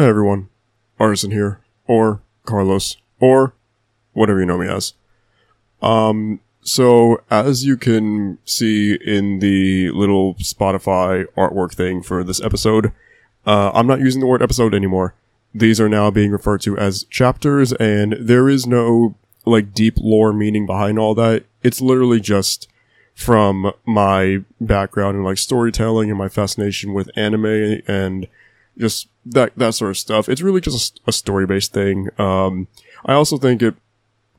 Hey everyone, Artisan here, or Carlos, or whatever you know me as. Um, so as you can see in the little Spotify artwork thing for this episode, uh, I'm not using the word episode anymore. These are now being referred to as chapters, and there is no like deep lore meaning behind all that. It's literally just from my background in like storytelling and my fascination with anime and just that that sort of stuff. It's really just a story based thing. Um, I also think it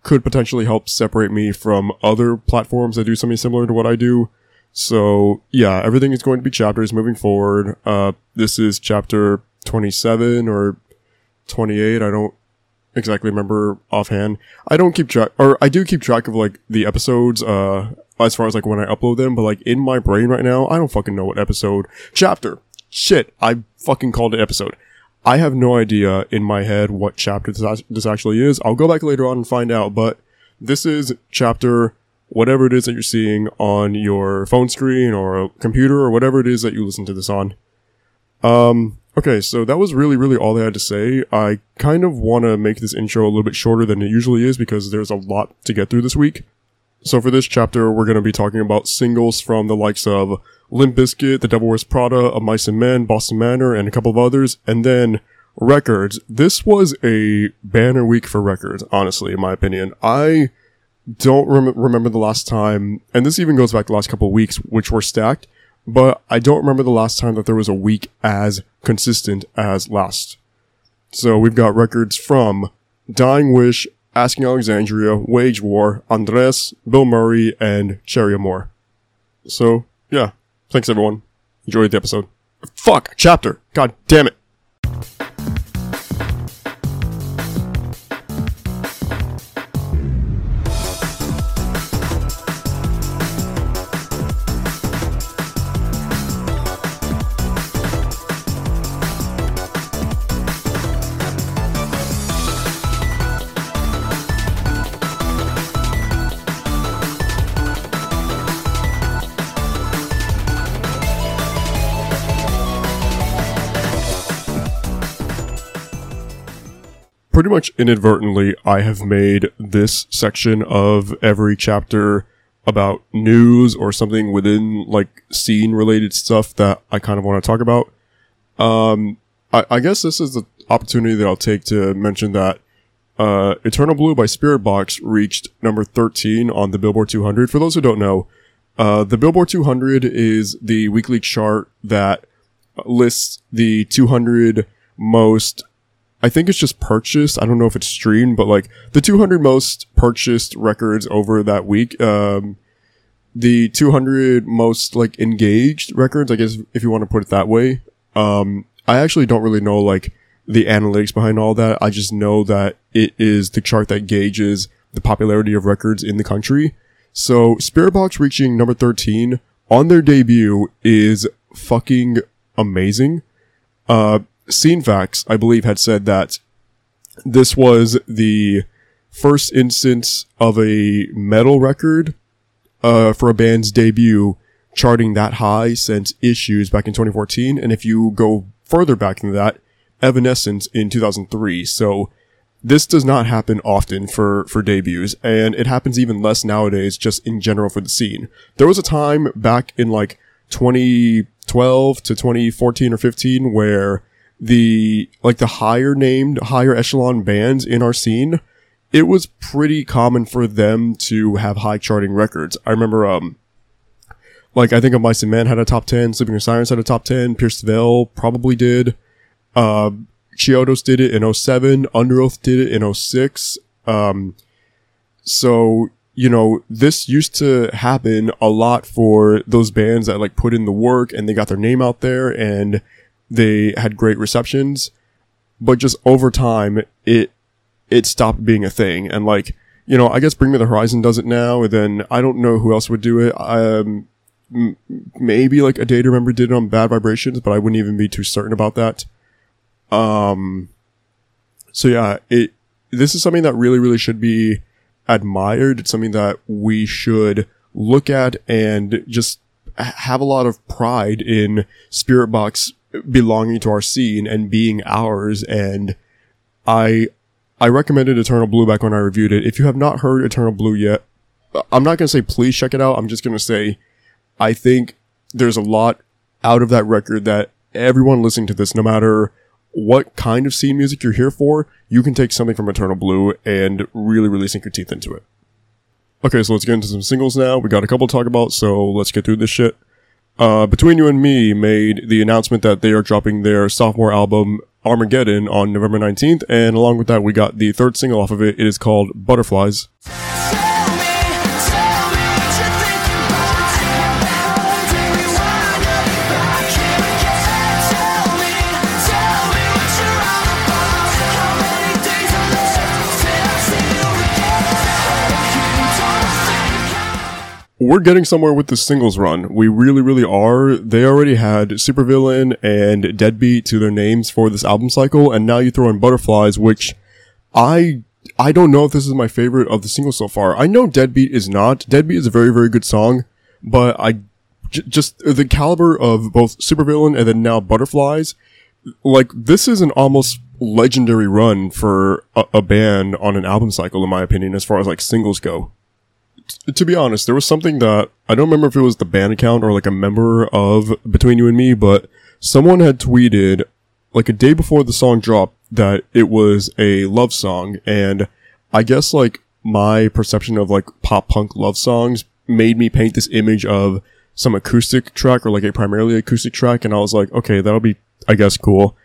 could potentially help separate me from other platforms that do something similar to what I do. So yeah, everything is going to be chapters moving forward. Uh, this is chapter 27 or 28. I don't exactly remember offhand. I don't keep track, or I do keep track of like the episodes, uh, as far as like when I upload them, but like in my brain right now, I don't fucking know what episode, chapter, shit, I fucking called it episode. I have no idea in my head what chapter this, this actually is. I'll go back later on and find out, but this is chapter whatever it is that you're seeing on your phone screen or computer or whatever it is that you listen to this on. Um, okay, so that was really, really all I had to say. I kind of want to make this intro a little bit shorter than it usually is because there's a lot to get through this week. So for this chapter, we're going to be talking about singles from the likes of Limp Bizkit, The Devil Wears Prada, Of Mice and Men, Boston Manor, and a couple of others. And then records. This was a banner week for records, honestly, in my opinion. I don't rem- remember the last time, and this even goes back the last couple of weeks, which were stacked, but I don't remember the last time that there was a week as consistent as last. So we've got records from Dying Wish, Asking Alexandria, Wage War, Andres, Bilmuri, and Cherie Amour. So, yeah. Thanks everyone. Enjoyed the episode. Fuck! Chapter! God damn it! Pretty much inadvertently, I have made this section of every chapter about news or something within like scene related stuff that I kind of want to talk about. Um, I, I guess this is the opportunity that I'll take to mention that uh, Eternal Blue by Spiritbox reached number 13 on the Billboard 200. For those who don't know, uh, the Billboard 200 is the weekly chart that lists the 200 most I think it's just purchased. I don't know if it's streamed, but like the 200 most purchased records over that week. Um, the 200 most like engaged records, I guess if you want to put it that way. Um, I actually don't really know like the analytics behind all that. I just know that it is the chart that gauges the popularity of records in the country. So Spiritbox reaching number 13 on their debut is fucking amazing. Uh, Scene Facts, I believe, had said that this was the first instance of a metal record uh, for a band's debut charting that high since Issues back in 2014. And if you go further back than that, Evanescence in 2003. So this does not happen often for, for debuts, and it happens even less nowadays just in general for the scene. There was a time back in like 2012 to 2014 or 15 where the like the higher named higher echelon bands in our scene it was pretty common for them to have high charting records. I remember um like i think of mice and had a top 10 sleeping in silence had a top 10 pierce veil probably did uh chiodos did it in 07 underoath did it in 06 um so you know this used to happen a lot for those bands that like put in the work and they got their name out there and they had great receptions, but just over time, it, it stopped being a thing. And like, you know, I guess Bring Me the Horizon does it now, and then I don't know who else would do it. Um, m- maybe like a Day to Remember did it on Bad Vibrations, but I wouldn't even be too certain about that. Um, so yeah, it, this is something that really, really should be admired. It's something that we should look at and just have a lot of pride in Spiritbox belonging to our scene and being ours. And I, I recommended Eternal Blue back when I reviewed it. If you have not heard Eternal Blue yet, I'm not going to say please check it out. I'm just going to say I think there's a lot out of that record that everyone listening to this, no matter what kind of scene music you're here for, you can take something from Eternal Blue and really, really sink your teeth into it. Okay, so let's get into some singles now. We got a couple to talk about, so let's get through this shit. Uh, Between You and Me made the announcement that they are dropping their sophomore album, Armageddon, on November 19th, and along with that, we got the third single off of it. It is called Butterflies. We're getting somewhere with the singles run. We really, really are. They already had Supervillain and Deadbeat to their names for this album cycle, and now you throw in Butterflies, which I I don't know if this is my favorite of the singles so far. I know Deadbeat is not. Deadbeat is a very, very good song, but I j- just the caliber of both Supervillain and then now Butterflies. Like this is an almost legendary run for a, a band on an album cycle, in my opinion, as far as like singles go to be honest, there was something that I don't remember if it was the band account or like a member of Between You and Me, but someone had tweeted like a day before the song dropped that it was a love song. And I guess like my perception of like pop punk love songs made me paint this image of some acoustic track or like a primarily acoustic track. And I was like, okay, that'll be, I guess, cool.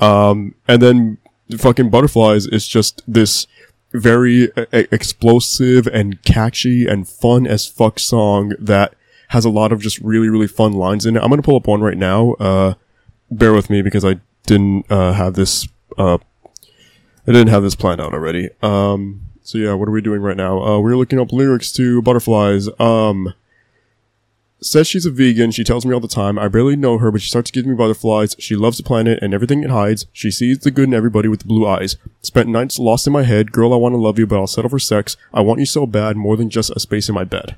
Um, and then fucking Butterflies is just this very e- explosive and catchy and fun as fuck song that has a lot of just really, really fun lines in it. I'm going to pull up one right now. Uh, bear with me because I didn't, uh, have this, uh, I didn't have this planned out already. Um, so yeah, what are we doing right now? Uh, we're looking up lyrics to Butterflies. Um, says she's a vegan. She tells me all the time. I barely know her, but she starts giving me butterflies. She loves the planet and everything it hides. She sees the good in everybody with blue eyes. Spent nights lost in my head. Girl, I want to love you, but I'll settle for sex. I want you so bad, more than just a space in my bed.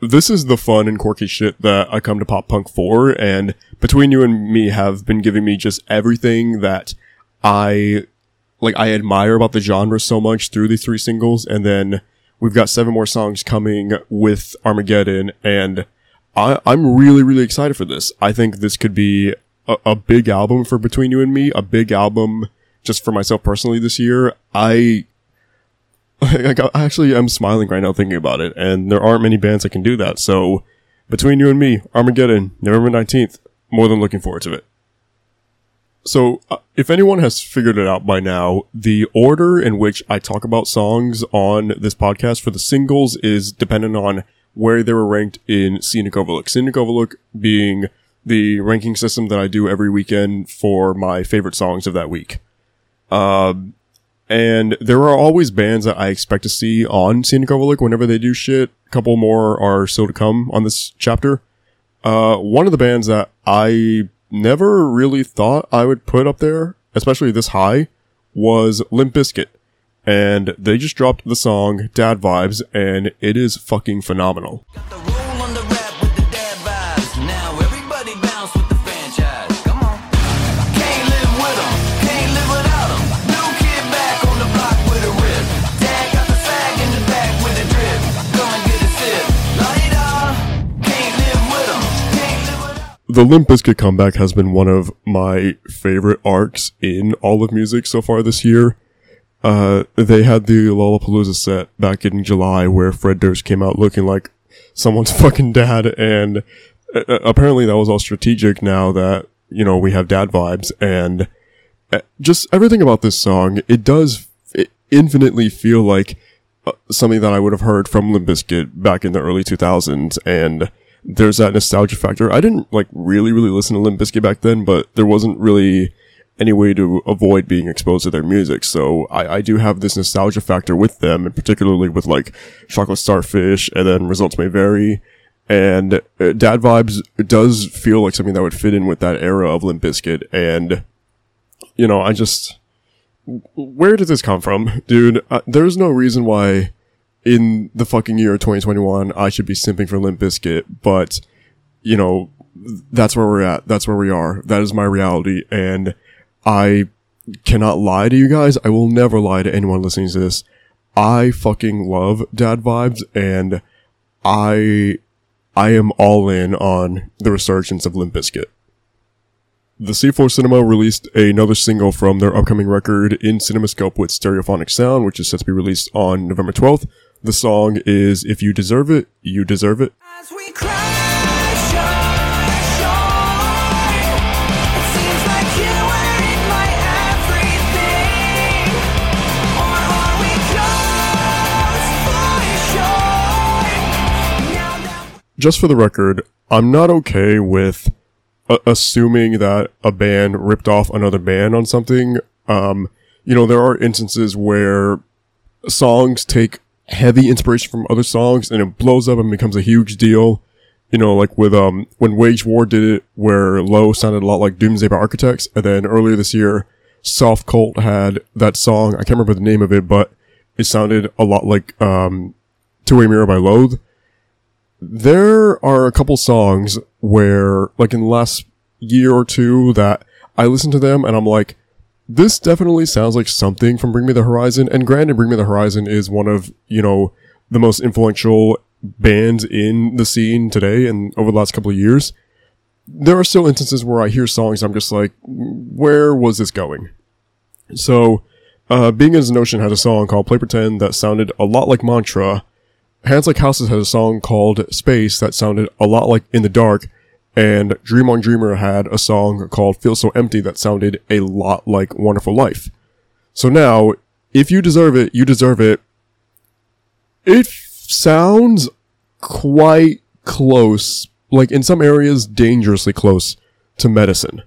This is the fun and quirky shit that I come to pop punk for, and between you and me have been giving me just everything that I like I admire about the genre so much through these three singles, and then we've got seven more songs coming with Armageddon, and I, I'm really, really excited for this. I think this could be a, a big album for Between You and Me, a big album just for myself personally this year. I, I got- I actually am smiling right now thinking about it, and there aren't many bands that can do that. So, Between You and Me, Armageddon, November 19th, more than looking forward to it. So, uh, if anyone has figured it out by now, the order in which I talk about songs on this podcast for the singles is dependent on where they were ranked in Scenic Overlook. Scenic Overlook being the ranking system that I do every weekend for my favorite songs of that week. Um, and there are always bands that I expect to see on Scenic Overlook whenever they do shit. A couple more are still to come on this chapter. Uh, one of the bands that I never really thought I would put up there, especially this high, was Limp Bizkit. And they just dropped the song Dad Vibes, and it is fucking phenomenal. The Limp Bizkit comeback has been one of my favorite arcs in all of music so far this year. Uh, they had the Lollapalooza set back in July where Fred Durst came out looking like someone's fucking dad, and uh, apparently that was all strategic now that, you know, we have dad vibes, and uh, just everything about this song, it does infinitely feel like uh, something that I would have heard from Limp Bizkit back in the early 2000s, and there's that nostalgia factor. I didn't like really, really listen to Limp Bizkit back then, but there wasn't really any way to avoid being exposed to their music. So I, I do have this nostalgia factor with them, and particularly with like Chocolate Starfish and then Results May Vary. And uh, Dad Vibes does feel like something that would fit in with that era of Limp Bizkit. And, you know, I just, where did this come from? Dude, uh, there's no reason why in the fucking year 2021 I should be simping for Limp Bizkit, but, you know, that's where we're at. That's where we are. That is my reality. And I cannot lie to you guys. I will never lie to anyone listening to this. I fucking love dad vibes and I, I am all in on the resurgence of Limp Bizkit. The Seafloor Cinema released another single from their upcoming record in CinemaScope with stereophonic sound, which is set to be released on November 12th. The song is If You Deserve It, You Deserve It. As we crash ashore, it seems like you ain't my everything. Or are we just falling short? Now that just for the record, I'm not okay with uh, assuming that a band ripped off another band on something. Um, you know, there are instances where songs take heavy inspiration from other songs and it blows up and becomes a huge deal. You know, like with, um, when Wage War did it, where Low sounded a lot like Doomsday by Architects. And then earlier this year, Soft Cult had that song. I can't remember the name of it, but it sounded a lot like, um, Two Way Mirror by Loathe there are a couple songs where, like in the last year or two, that I listen to them and I'm like, this definitely sounds like something from Bring Me the Horizon. And granted, Bring Me the Horizon is one of, you know, the most influential bands in the scene today and over the last couple of years. There are still instances where I hear songs I'm just like, where was this going? So, uh, Being as an had a song called Play Pretend that sounded a lot like Mantra, Hands Like Houses had a song called Space that sounded a lot like In the Dark, and Dream on Dreamer had a song called Feel So Empty that sounded a lot like Wonderful Life. So now, if you deserve it, you deserve it. It sounds quite close, like in some areas, dangerously close to medicine.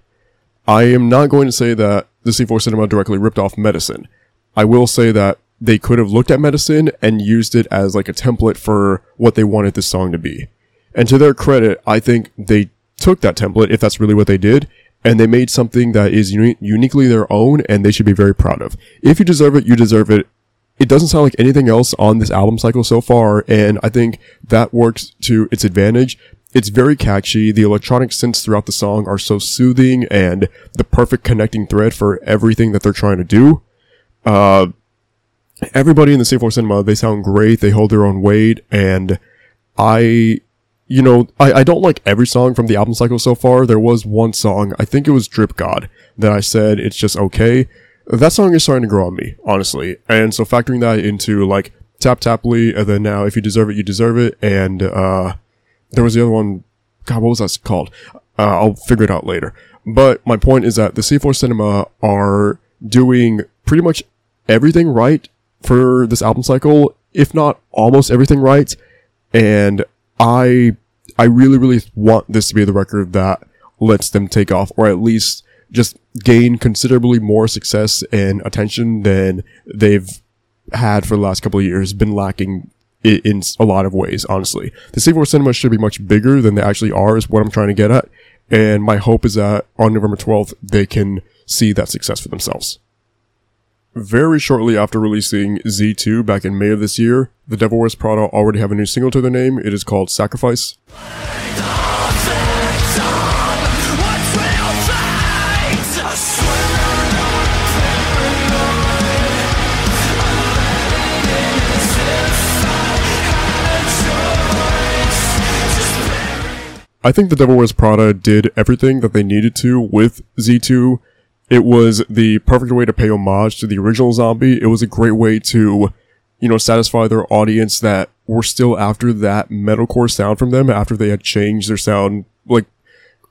I am not going to say that the Seafloor Cinema directly ripped off medicine. I will say that they could have looked at medicine and used it as like a template for what they wanted this song to be. And to their credit, I think they took that template, if that's really what they did, and they made something that is uni- uniquely their own and they should be very proud of. If you deserve it, you deserve it. It doesn't sound like anything else on this album cycle so far, and I think that works to its advantage. It's very catchy. The electronic synths throughout the song are so soothing and the perfect connecting thread for everything that they're trying to do. Uh, everybody in the Seafloor Cinema, they sound great. They hold their own weight. And I, you know, I, I don't like every song from the album cycle so far. There was one song, I think it was Drip God, that I said it's just okay. That song is starting to grow on me, honestly. And so factoring that into like Tap Taply, and then now If You Deserve It, You Deserve It, and, uh, there was the other one, God, what was that called? Uh, I'll figure it out later. But my point is that the Seafloor Cinema are doing pretty much everything right for this album cycle, if not almost everything right. And I, I really, really want this to be the record that lets them take off, or at least just gain considerably more success and attention than they've had for the last couple of years, been lacking in a lot of ways, honestly. The Seafloor Cinema should be much bigger than they actually are, is what I'm trying to get at. And my hope is that on November 12th, they can see that success for themselves. Very shortly after releasing Z2 back in May of this year, the Devil Wears Prada already have a new single to their name. It is called Sacrifice. I think the Devil Wears Prada did everything that they needed to with Z2. It was the perfect way to pay homage to the original zombie. It was a great way to, you know, satisfy their audience that were still after that metalcore sound from them after they had changed their sound, like,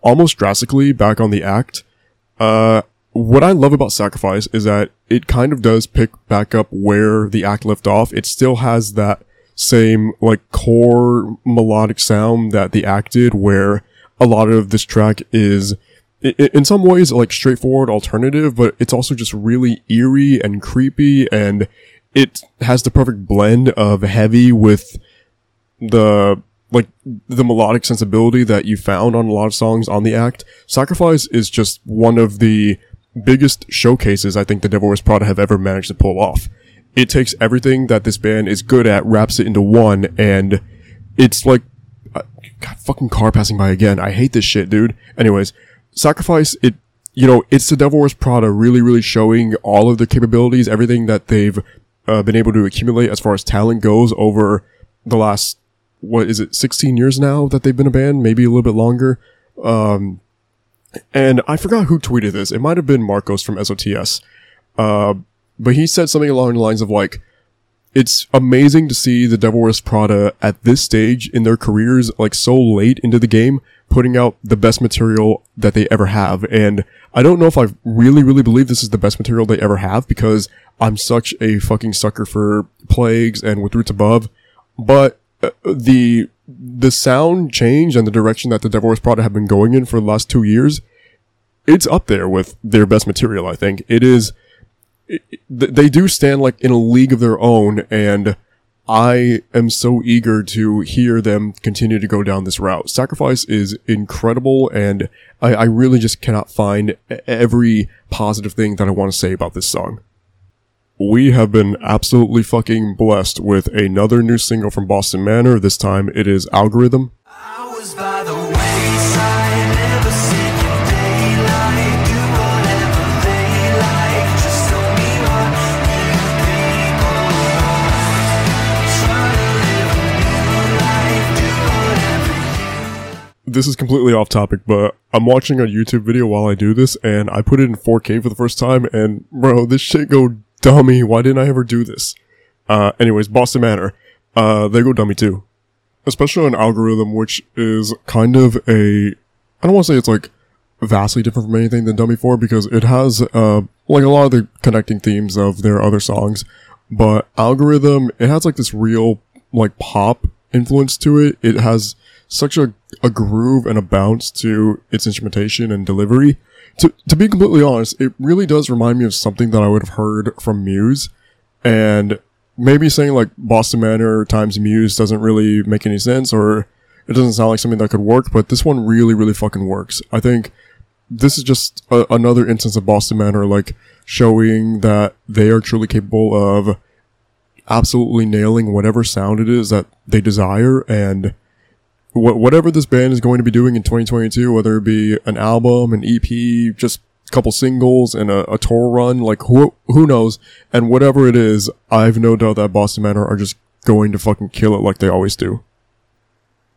almost drastically back on the act. Uh, what I love about Sacrifice is that it kind of does pick back up where the act left off. It still has that same like core melodic sound that the act did where a lot of this track is in some ways like straightforward alternative, but it's also just really eerie and creepy and it has the perfect blend of heavy with the like the melodic sensibility that you found on a lot of songs on the act. Sacrifice is just one of the biggest showcases I think the Devil Wears Prada have ever managed to pull off. It takes everything that this band is good at, wraps it into one, and it's like uh, God, fucking car passing by again. I hate this shit, dude. Anyways, Sacrifice, it, you know, it's the Devil Wears Prada really, really showing all of their capabilities, everything that they've uh, been able to accumulate as far as talent goes over the last, what is it, 16 years now that they've been a band? Maybe a little bit longer. Um, and I forgot who tweeted this. It might have been Marcos from SOTS. Uh, but he said something along the lines of like, it's amazing to see the Devil Wears Prada at this stage in their careers, like so late into the game, putting out the best material that they ever have. And I don't know if I really, really believe this is the best material they ever have because I'm such a fucking sucker for Plagues and With Roots Above. But uh, the, the sound change and the direction that the Devil Wears Prada have been going in for the last two years, it's up there with their best material, I think. It is, they do stand like in a league of their own and I am so eager to hear them continue to go down this route. Sacrifice is incredible and I, I really just cannot find every positive thing that I want to say about this song. We have been absolutely fucking blessed with another new single from Boston Manor. This time it is Algorithm. This is completely off topic, but I'm watching a YouTube video while I do this, and I put it in 4K for the first time, and bro, this shit go dummy. Why didn't I ever do this? Uh, anyways, Boston Manor, uh, they go dummy too. Especially an algorithm, which is kind of a, I don't want to say it's like vastly different from anything than Dummy 4 because it has, uh, like a lot of the connecting themes of their other songs, but algorithm, it has like this real, like pop influence to it. It has such a, a groove and a bounce to its instrumentation and delivery. To, to be completely honest, it really does remind me of something that I would have heard from Muse. And maybe saying like Boston Manor times Muse doesn't really make any sense or it doesn't sound like something that could work, but this one really, really fucking works. I think this is just a, another instance of Boston Manor like showing that they are truly capable of absolutely nailing whatever sound it is that they desire and wh- whatever this band is going to be doing in 2022, whether it be an album, an EP, just a couple singles and a, a tour run, like who, who knows? And whatever it is, I've no doubt that Boston Manor are just going to fucking kill it like they always do.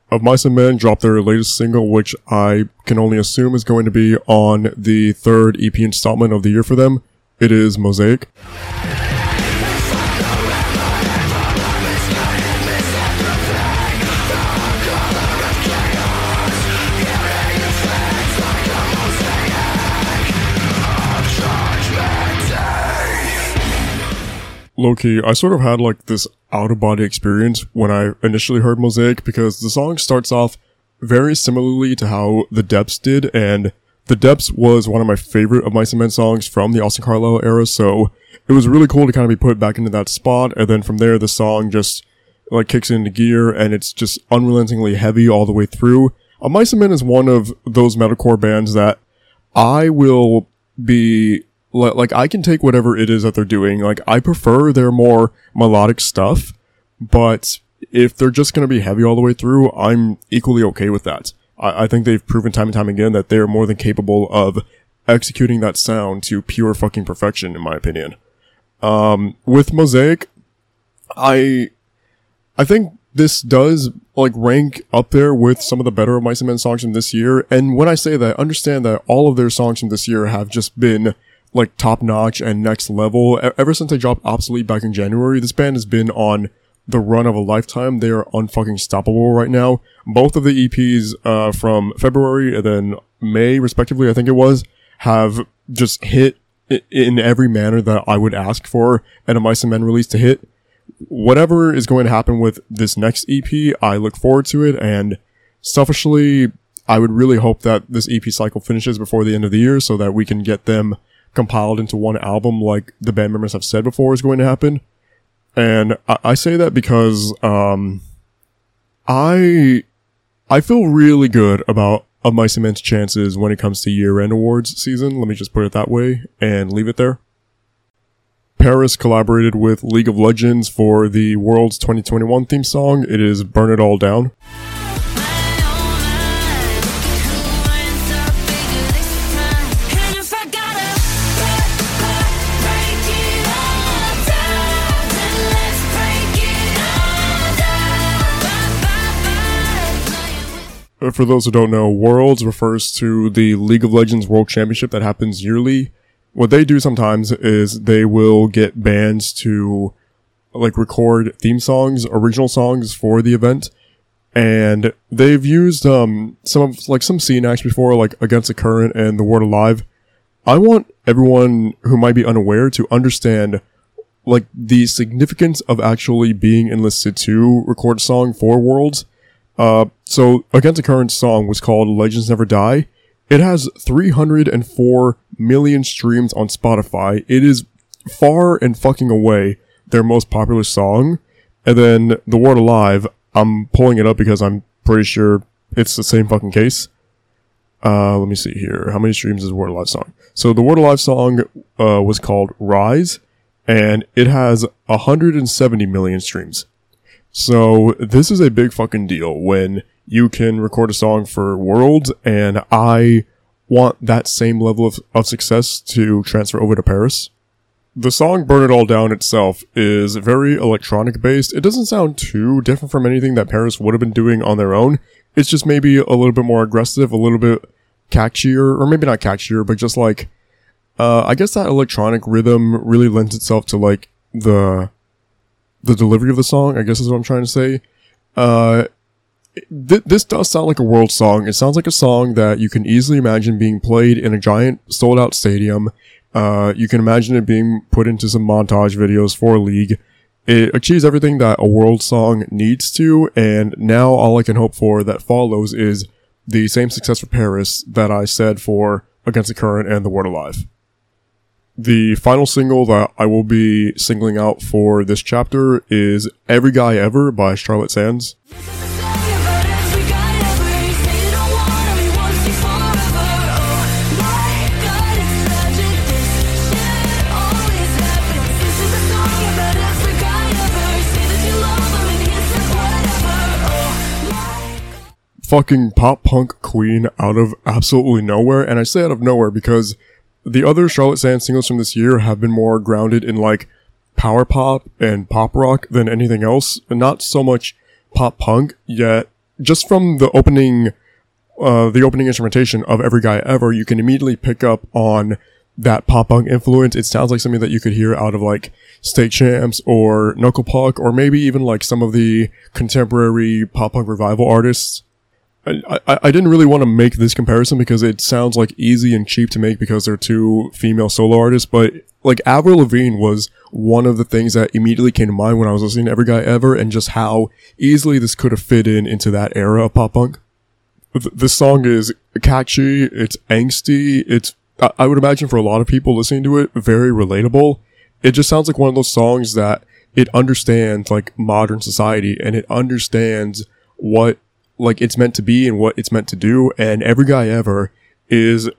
Of Mice and Men dropped their latest single, which I can only assume is going to be on the third EP installment of the year for them. It is Mosaic. Loki, I sort of had like this out of body experience when I initially heard Mosaic because the song starts off very similarly to how The Depths did, and The Depths was one of my favorite Of Mice and Men songs from the Austin Carlile era, so it was really cool to kind of be put back into that spot, and then from there the song just like kicks into gear and it's just unrelentingly heavy all the way through. Uh, Mice and is one of those metalcore bands that I will be like I can take whatever it is that they're doing. Like I prefer their more melodic stuff, but if they're just gonna be heavy all the way through, I'm equally okay with that. I, I think they've proven time and time again that they're more than capable of executing that sound to pure fucking perfection, in my opinion. Um, with Mosaic, I, I think this does like rank up there with some of the better Mice and Men songs from this year. And when I say that, understand that all of their songs from this year have just been like top notch and next level. Ever since they dropped Obsolete back in January, this band has been on the run of a lifetime. They are unfucking stoppable right now. Both of the EPs, uh, from February and then May, respectively, I think it was, have just hit in every manner that I would ask for and a Mice and Men release to hit whatever is going to happen with this next EP, I look forward to it. And selfishly, I would really hope that this EP cycle finishes before the end of the year so that we can get them compiled into one album like the band members have said before is going to happen. And I, I say that because, um, I, I feel really good about Of Mice and Men chances when it comes to year end awards season. Let me just put it that way and leave it there. PVRIS collaborated with League of Legends for the World's 2021 theme song. It is Burn It All Down. For those who don't know, Worlds refers to the League of Legends World Championship that happens yearly. What they do sometimes is they will get bands to like record theme songs, original songs for the event. And they've used um some of like some scene acts before, like Against the Current and The Word Alive. I want everyone who might be unaware to understand like the significance of actually being enlisted to record a song for Worlds. Uh, so Against the Current song was called Legends Never Die. It has 304 million streams on Spotify. It is far and fucking away their most popular song. And then The Word Alive, I'm pulling it up because I'm pretty sure it's the same fucking case. Uh, let me see here. How many streams is Word Alive song? So the Word Alive song, uh, was called Rise and it has 170 million streams. So this is a big fucking deal when you can record a song for Worlds and I want that same level of, of success to transfer over to PVRIS. The song Burn It All Down itself is very electronic based. It doesn't sound too different from anything that PVRIS would have been doing on their own. It's just maybe a little bit more aggressive, a little bit catchier, or maybe not catchier, but just like, uh, I guess that electronic rhythm really lends itself to like the, the delivery of the song, I guess is what I'm trying to say. Uh, th- this does sound like a world song. It sounds like a song that you can easily imagine being played in a giant sold out stadium. Uh, you can imagine it being put into some montage videos for League. It achieves everything that a world song needs to, and now all I can hope for that follows is the same success for PVRIS that I said for Against the Current and The Word Alive. The final single that I will be singling out for this chapter is Every Guy Ever by Charlotte Sands. Fucking pop punk queen out of absolutely nowhere. And I say out of nowhere because the other Charlotte Sands singles from this year have been more grounded in like power pop and pop rock than anything else. And not so much pop punk yet. Just from the opening, uh, the opening instrumentation of Every Guy Ever, you can immediately pick up on that pop punk influence. It sounds like something that you could hear out of like State Champs or Knuckle Puck or maybe even like some of the contemporary pop punk revival artists. I, I, didn't really want to make this comparison because it sounds like easy and cheap to make because they're two female solo artists, but like Avril Lavigne was one of the things that immediately came to mind when I was listening to Every Guy Ever and just how easily this could have fit in into that era of pop punk. Th- This song is catchy, it's angsty, it's, I would imagine for a lot of people listening to it, very relatable. It just sounds like one of those songs that it understands like modern society and it understands what like it's meant to be and what it's meant to do. And every guy ever is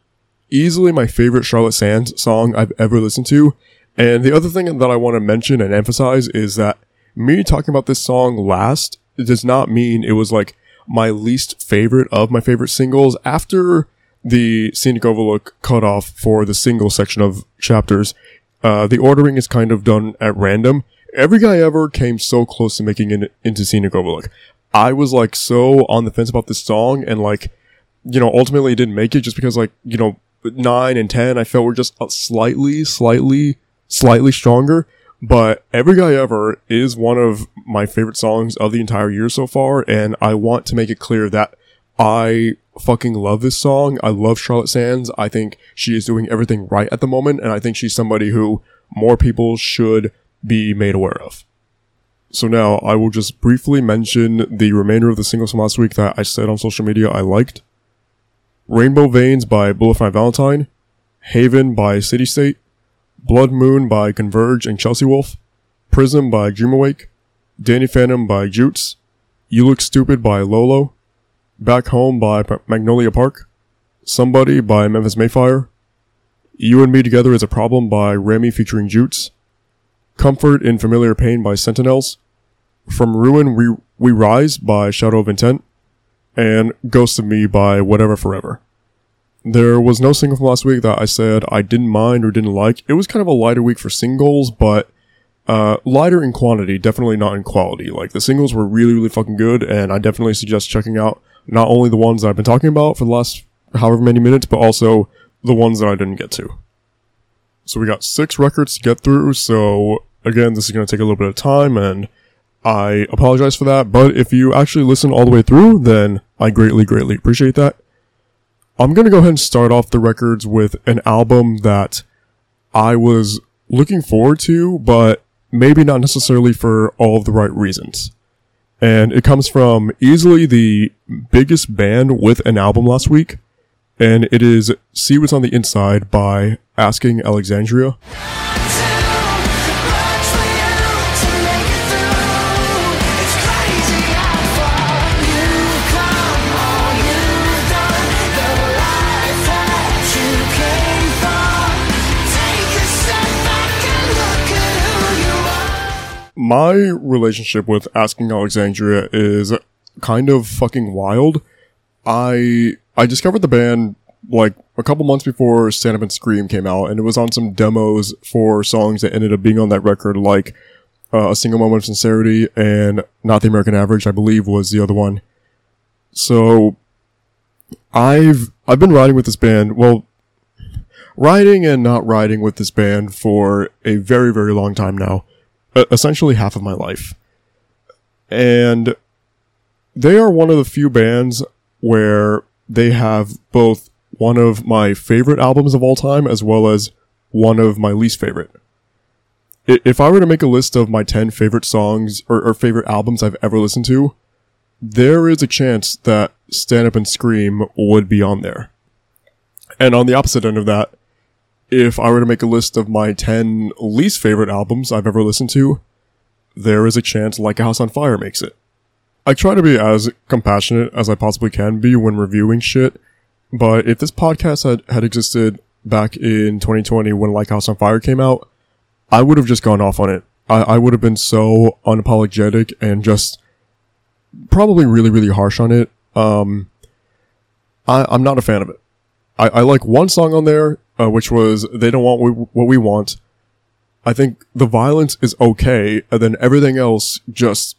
easily my favorite Charlotte Sands song I've ever listened to. And the other thing that I want to mention and emphasize is that me talking about this song last does not mean it was like my least favorite of my favorite singles after the scenic overlook cutoff for the single section of chapters. Uh, the ordering is kind of done at random. Every guy ever came so close to making it into scenic overlook. I was like so on the fence about this song and like, you know, ultimately it didn't make it just because like, you know, nine and 10 I felt were just uh, slightly, slightly, slightly stronger. But Every Guy Ever is one of my favorite songs of the entire year so far. And I want to make it clear that I fucking love this song. I love Charlotte Sands. I think she is doing everything right at the moment. And I think she's somebody who more people should be made aware of. So now I will just briefly mention the remainder of the singles from last week that I said on social media I liked. Rainbow Veins by Bullet Valentine, Haven by City State, Blood Moon by Converge and Chelsea Wolfe, Prism by Dream Awake, Danny Phantom by Jutes, You Look Stupid by Lolo, Back Home by Magnolia Park, Somebody by Memphis May Fire, You and Me Together is a Problem by Remy featuring Jutes, Comfort in Familiar Pain by Sentinels, From Ruin We, we Rise by Shadow of Intent, and Ghost of Me by Whatever Forever. There was no single from last week that I said I didn't mind or didn't like. It was kind of a lighter week for singles, but uh, lighter in quantity, definitely not in quality. Like the singles were really, really fucking good, and I definitely suggest checking out Not only the ones that I've been talking about for the last however many minutes, but also the ones that I didn't get to. So we got six records to get through. So again, this is going to take a little bit of time and I apologize for that. But if you actually listen all the way through, then I greatly, greatly appreciate that. I'm going to go ahead and start off the records with an album that I was looking forward to, but maybe not necessarily for all of the right reasons. And it comes from easily the biggest band with an album last week, and it is See What's on the Inside by Asking Alexandria. My relationship with Asking Alexandria is kind of fucking wild. I I discovered the band like a couple months before Stand Up and Scream came out, and it was on some demos for songs that ended up being on that record, like uh, A Single Moment of Sincerity and Not the American Average, I believe was the other one. So I've I've been riding with this band, well, riding and not riding with this band for a very very long time now, essentially half of my life, and they are one of the few bands where they have both one of my favorite albums of all time as well as one of my least favorite. If I were to make a list of my 10 favorite songs or, or favorite albums I've ever listened to, there is a chance that Stand Up and Scream would be on there. And on the opposite end of that, if I were to make a list of my 10 least favorite albums I've ever listened to, there is a chance Like a House on Fire makes it. I try to be as compassionate as I possibly can be when reviewing shit, but if this podcast had, had existed back in 2020 when Like a House on Fire came out, I would have just gone off on it. I, I would have been so unapologetic and just probably really, really harsh on it. Um, I, I'm not a fan of it. I, I like one song on there, uh, which was They Don't Want What We- What We Want. I think the violence is okay, and then everything else just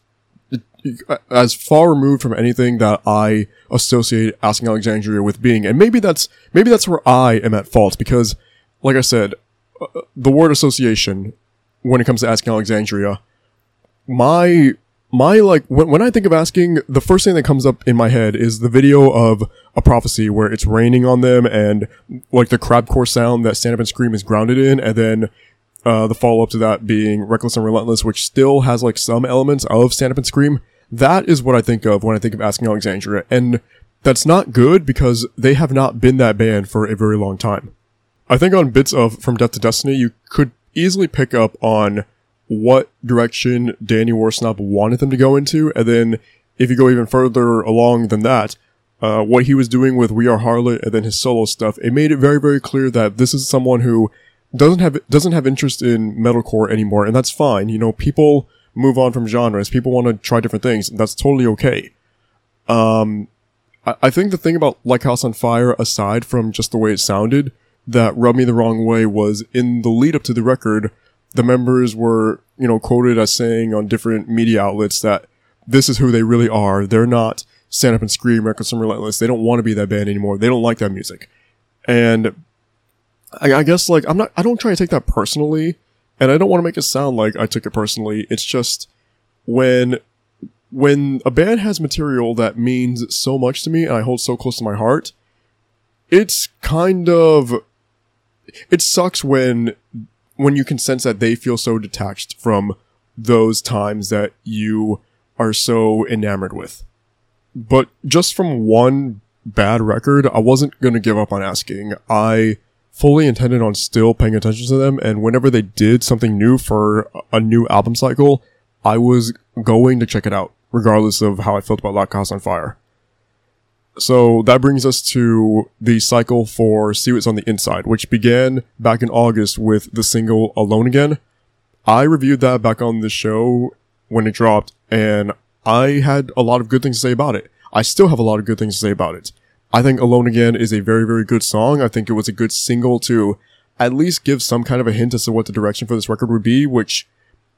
as far removed from anything that I associate asking Alexandria with being. And maybe that's, maybe that's where I am at fault because, like I said, uh, the word association, when it comes to asking Alexandria, my, my, like, when, when I think of asking, the first thing that comes up in my head is the video of a prophecy where it's raining on them and, like, the crabcore sound that Stand Up and Scream is grounded in, and then uh, the follow up to that being Reckless and Relentless, which still has like some elements of Stand Up and Scream. That is what I think of when I think of Asking Alexandria. And that's not good because they have not been that band for a very long time. I think on bits of From Death to Destiny, you could easily pick up on what direction Danny Worsnop wanted them to go into. And then if you go even further along than that, uh, what he was doing with We Are Harlot and then his solo stuff, it made it very, very clear that this is someone who doesn't have doesn't have interest in metalcore anymore, and that's fine. You know, people move on from genres. People want to try different things, that's totally okay. Um, I, I think the thing about Like House on Fire, aside from just the way it sounded, that rubbed me the wrong way was in the lead up to the record, the members were, you know, quoted as saying on different media outlets that this is who they really are. They're not stand up and scream, reckless and relentless. They don't want to be that band anymore. They don't like that music. And I, I guess like I'm not I don't try to take that personally, and I don't want to make it sound like I took it personally. It's just when when a band has material that means so much to me and I hold so close to my heart, it's kind of it sucks when when you can sense that they feel so detached from those times that you are so enamored with. But just from one bad record, I wasn't going to give up on asking. I fully intended on still paying attention to them, and whenever they did something new for a new album cycle, I was going to check it out, regardless of how I felt about Like House on Fire. So that brings us to the cycle for See What's on the Inside, which began back in August with the single Alone Again. I reviewed that back on the show when it dropped, and I had a lot of good things to say about it. I still have a lot of good things to say about it. I think Alone Again is a very, very good song. I think it was a good single to at least give some kind of a hint as to what the direction for this record would be, which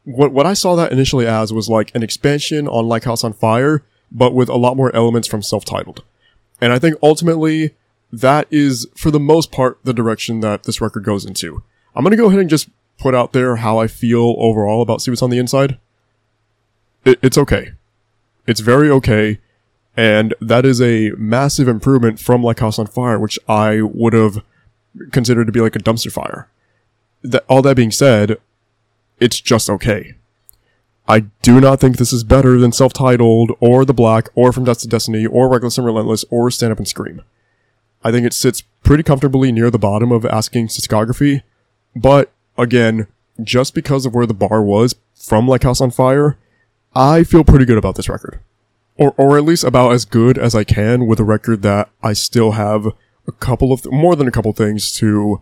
what, what I saw that initially as was like an expansion on Like House on Fire, but with a lot more elements from self-titled. And I think ultimately that is, for the most part, the direction that this record goes into. I'm gonna go ahead and just put out there how I feel overall about See What's on the Inside. It, it's okay. It's very okay. And that is a massive improvement from Like House on Fire, which I would have considered to be like a dumpster fire. That, all that being said, it's just okay. I do not think this is better than self-titled or The Black or From Dust to Destiny or Reckless and Relentless or Stand Up and Scream. I think it sits pretty comfortably near the bottom of Asking's discography, but again, just because of where the bar was from Like House on Fire, I feel pretty good about this record. Or, or at least about as good as I can with a record that I still have a couple of, more than a couple things to,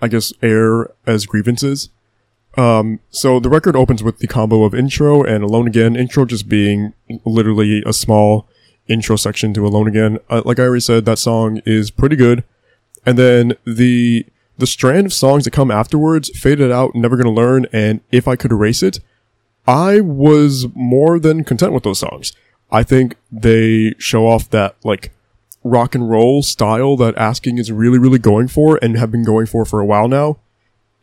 I guess, air as grievances. Um, so the record opens with the combo of intro and Alone Again. Intro just being literally a small intro section to Alone Again. Uh, like I already said, that song is pretty good. And then the the strand of songs that come afterwards, Faded Out, Never Gonna Learn, and If I Could Erase It, I was more than content with those songs. I think they show off that like rock and roll style that Asking is really, really going for and have been going for for a while now.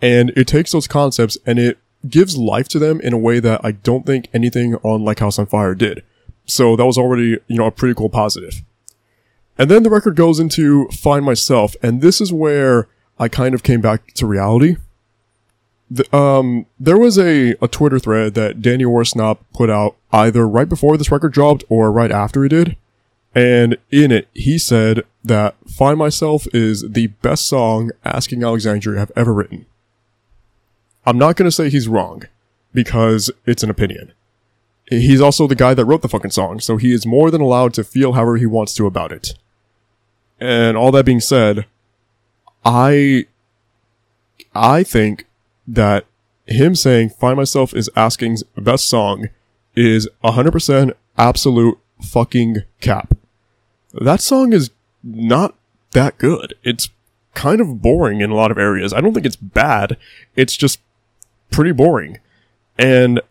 And it takes those concepts and it gives life to them in a way that I don't think anything on Like House on Fire did. So that was already, you know, a pretty cool positive. And then the record goes into Find Myself, and this is where I kind of came back to reality. The, um, there was a, a Twitter thread that Danny Worsnop put out either right before this record dropped or right after it did. And in it, he said that Find Myself is the best song Asking Alexandria have ever written. I'm not gonna say he's wrong, because it's an opinion. He's also the guy that wrote the fucking song, so he is more than allowed to feel however he wants to about it. And all that being said, I, I think that him saying Find Myself is Asking's best song is 100% absolute fucking cap. That song is not that good. It's kind of boring in a lot of areas. I don't think it's bad. It's just pretty boring. And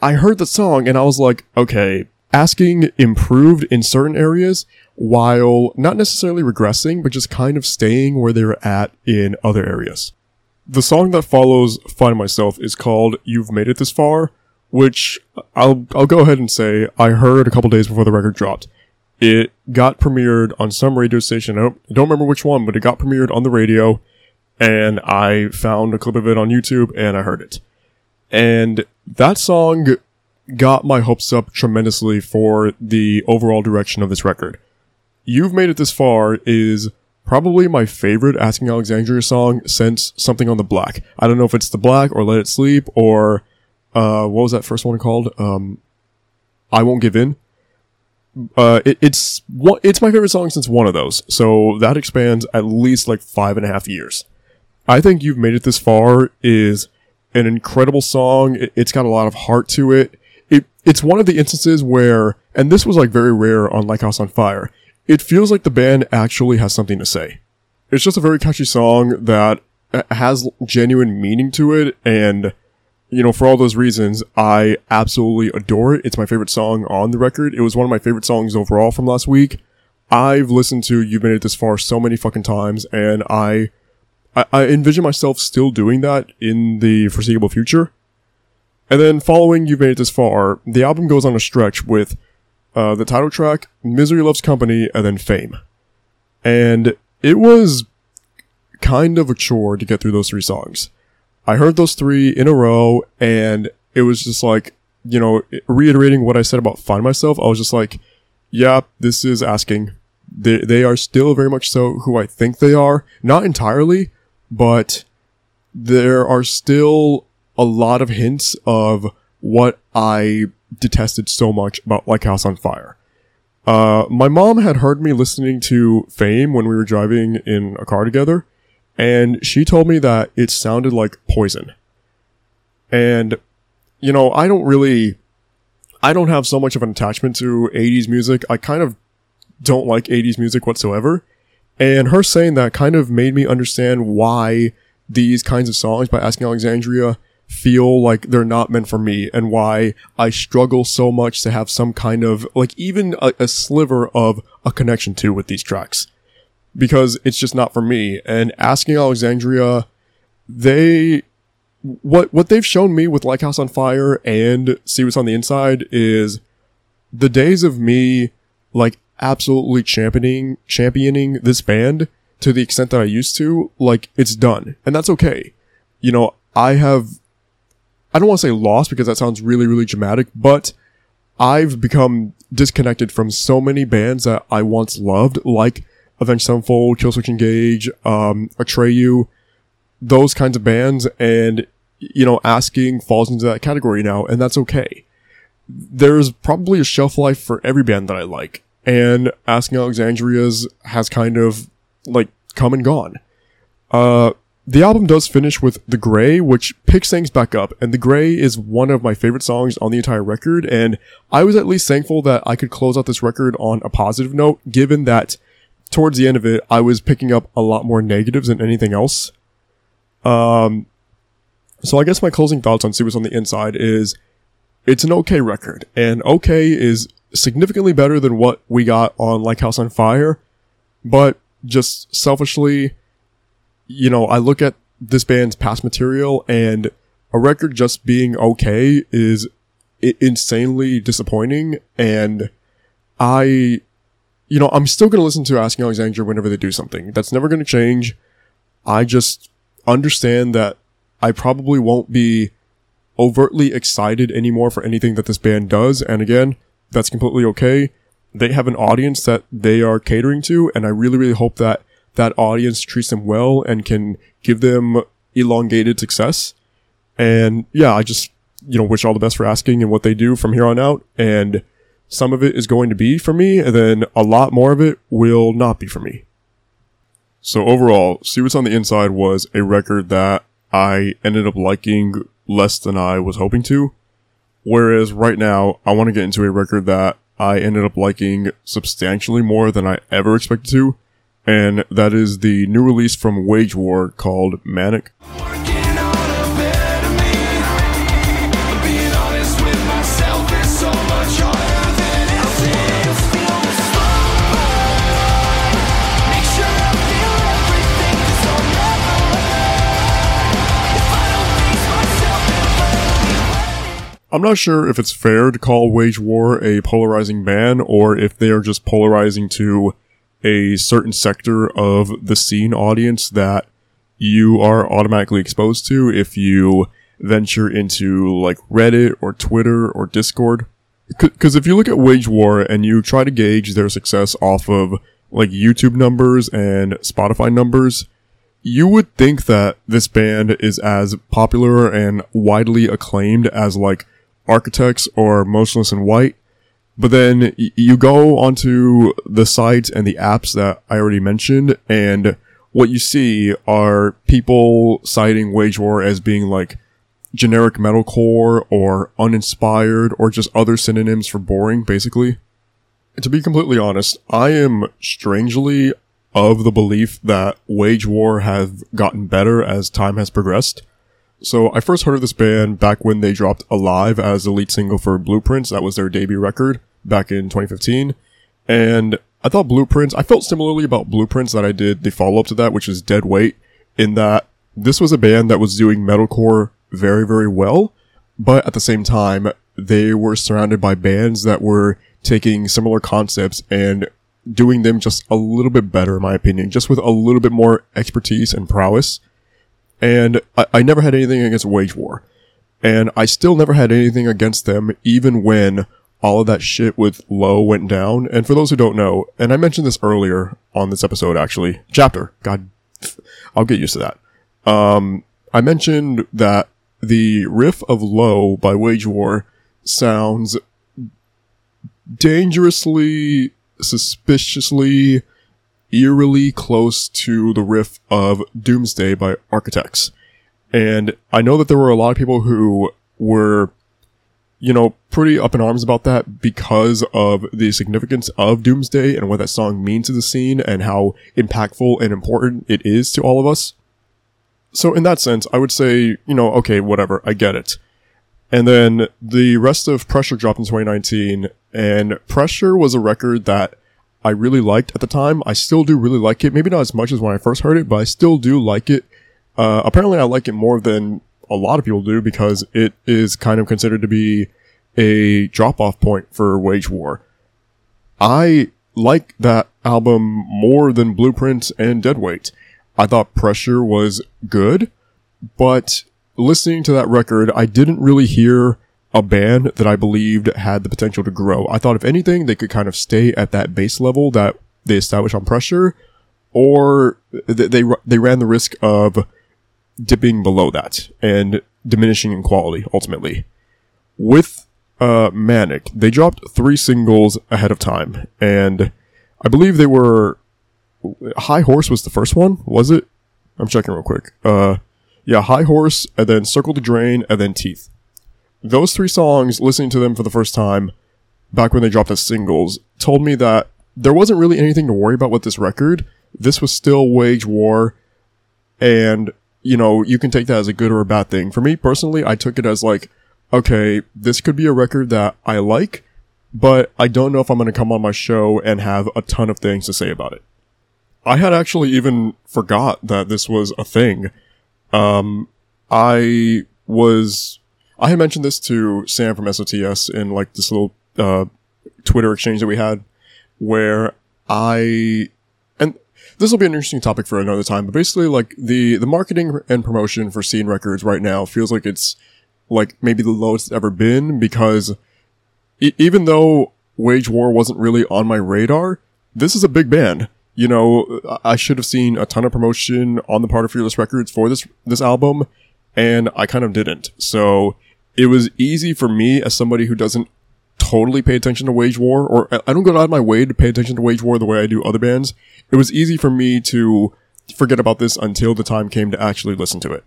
I- heard the song and I was like, okay, asking improved in certain areas while not necessarily regressing, but just kind of staying where they were at in other areas. The song that follows Find Myself is called You've Made It This Far, which I'll, I'll go ahead and say I heard a couple days before the record dropped. It got premiered on some radio station. I don't, I don't remember which one, but it got premiered on the radio and I found a clip of it on YouTube and I heard it. And that song got my hopes up tremendously for the overall direction of this record. You've Made It This Far is probably my favorite Asking Alexandria song since Something on the Black. I don't know if it's The Black or Let It Sleep or, uh, what was that first one called? Um, I Won't Give In. Uh, it, it's it's my favorite song since one of those. So that expands at least like five and a half years. I think You've Made It This Far is an incredible song. It, it's got a lot of heart to it. It, it's one of the instances where, and this was like very rare on Like House on Fire, it feels like the band actually has something to say. It's just a very catchy song that has genuine meaning to it and you know, for all those reasons, I absolutely adore it. It's my favorite song on the record. It was one of my favorite songs overall from last week. I've listened to You've Made It This Far so many fucking times, and I, I, I envision myself still doing that in the foreseeable future. And then following You've Made It This Far, the album goes on a stretch with, uh, the title track, Misery Loves Company, and then Fame. And it was kind of a chore to get through those three songs. I heard those three in a row and it was just like, you know, reiterating what I said about Find Myself. I was just like, yeah, this is asking. They, they are still very much so who I think they are. Not entirely, but there are still a lot of hints of what I detested so much about Like House on Fire. Uh, my mom had heard me listening to Fame when we were driving in a car together, and she told me that it sounded like poison. And, you know, I don't really, I don't have so much of an attachment to 80s music. I kind of don't like 80s music whatsoever. And her saying that kind of made me understand why these kinds of songs by Asking Alexandria feel like they're not meant for me and why I struggle so much to have some kind of, like, even a, a sliver of a connection to with these tracks. Because it's just not for me. And asking Alexandria, they, what, what they've shown me with Like House on Fire and See What's on the Inside is the days of me, like, absolutely championing, championing this band to the extent that I used to, like, it's done. And that's okay. You know, I have I don't want to say lost because that sounds really, really dramatic, but I've become disconnected from so many bands that I once loved, like Avenged Sevenfold, Killswitch Engage, um, Atreyu, those kinds of bands, and, you know, asking falls into that category now, and that's okay. There's probably a shelf life for every band that I like, and Asking Alexandria's has kind of, like, come and gone. Uh, the album does finish with The Gray, which picks things back up, and The Gray is one of my favorite songs on the entire record, and I was at least thankful that I could close out this record on a positive note, given that towards the end of it, I was picking up a lot more negatives than anything else. Um, so I guess my closing thoughts on See What's on the Inside is, it's an okay record, and okay is significantly better than what we got on Like House on Fire, but just selfishly, you know, I look at this band's past material and a record just being okay is insanely disappointing. And I, you know, I'm still going to listen to Asking Alexandria whenever they do something. That's never going to change. I just understand that I probably won't be overtly excited anymore for anything that this band does. And again, that's completely okay. They have an audience that they are catering to. And I really, really hope that that audience treats them well and can give them elongated success. And yeah, I just, you know, wish all the best for asking and what they do from here on out. And some of it is going to be for me, and then a lot more of it will not be for me. So overall, See What's on the Inside was a record that I ended up liking less than I was hoping to. Whereas right now, I want to get into a record that I ended up liking substantially more than I ever expected to. And that is the new release from Wage War called Manic. I'm not sure if it's fair to call Wage War a polarizing band or if they are just polarizing to a certain sector of the scene audience that you are automatically exposed to if you venture into like Reddit or Twitter or Discord. Because if you look at Wage War and you try to gauge their success off of like YouTube numbers and Spotify numbers, you would think that this band is as popular and widely acclaimed as like Architects or Motionless in White. But then you go onto the sites and the apps that I already mentioned, and what you see are people citing Wage War as being like generic metalcore or uninspired or just other synonyms for boring, basically. To be completely honest, I am strangely of the belief that Wage War have gotten better as time has progressed. So I first heard of this band back when they dropped Alive as the lead single for Blueprints. That was their debut record back in 2015. And I thought Blueprints, I felt similarly about Blueprints that I did the follow up to that, which is Dead Weight, in that this was a band that was doing metalcore very, very well. But at the same time, they were surrounded by bands that were taking similar concepts and doing them just a little bit better, in my opinion, just with a little bit more expertise and prowess and I, I never had anything against Wage War. And I still never had anything against them, even when all of that shit with Low went down. And for those who don't know, and I mentioned this earlier on this episode, actually, chapter, God, I'll get used to that. Um, I mentioned that the riff of Low by Wage War sounds dangerously, suspiciously, eerily close to the riff of Doomsday by Architects. And I know that there were a lot of people who were, you know, pretty up in arms about that because of the significance of Doomsday and what that song means to the scene and how impactful and important it is to all of us. so in that sense, I would say, you know, okay, whatever, I get it. And then the rest of Pressure dropped in 2019, and Pressure was a record that I really liked at the time. I still do really like it. Maybe not as much as when I first heard it, but I still do like it. Uh, apparently I like it more than a lot of people do because it is kind of considered to be a drop off point for Wage War. I like that album more than Blueprint and Deadweight. I thought Pressure was good, but listening to that record, I didn't really hear a band that I believed had the potential to grow. I thought if anything, they could kind of stay at that base level that they established on Pressure, or th- they they ran the risk of dipping below that and diminishing in quality ultimately. With uh, Manic, they dropped three singles ahead of time, and I believe they were High Horse was the first one, was it? I'm checking real quick. Uh, yeah, High Horse, and then Circle the Drain, and then Teeth. Those three songs, listening to them for the first time, back when they dropped as singles, told me that there wasn't really anything to worry about with this record. This was still Wage War, and, you know, you can take that as a good or a bad thing. For me personally, I took it as like, okay, this could be a record that I like, but I don't know if I'm going to come on my show and have a ton of things to say about it. I had actually even forgot that this was a thing. Um, I was, I had mentioned this to Sam from SOTS in like this little, uh, Twitter exchange that we had where I, and this will be an interesting topic for another time, but basically like the, the marketing and promotion for Scene Records right now feels like it's like maybe the lowest it's ever been because e- even though Wage War wasn't really on my radar, this is a big band. You know, I I should have seen a ton of promotion on the part of Fearless Records for this this album, and I kind of didn't. So it was easy for me as somebody who doesn't totally pay attention to Wage War, or I- don't go out of my way to pay attention to Wage War the way I do other bands. It was easy for me to forget about this until the time came to actually listen to it.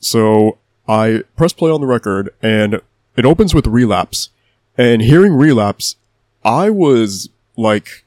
So I press play on the record and it opens with relapse. And hearing relapse, I was like,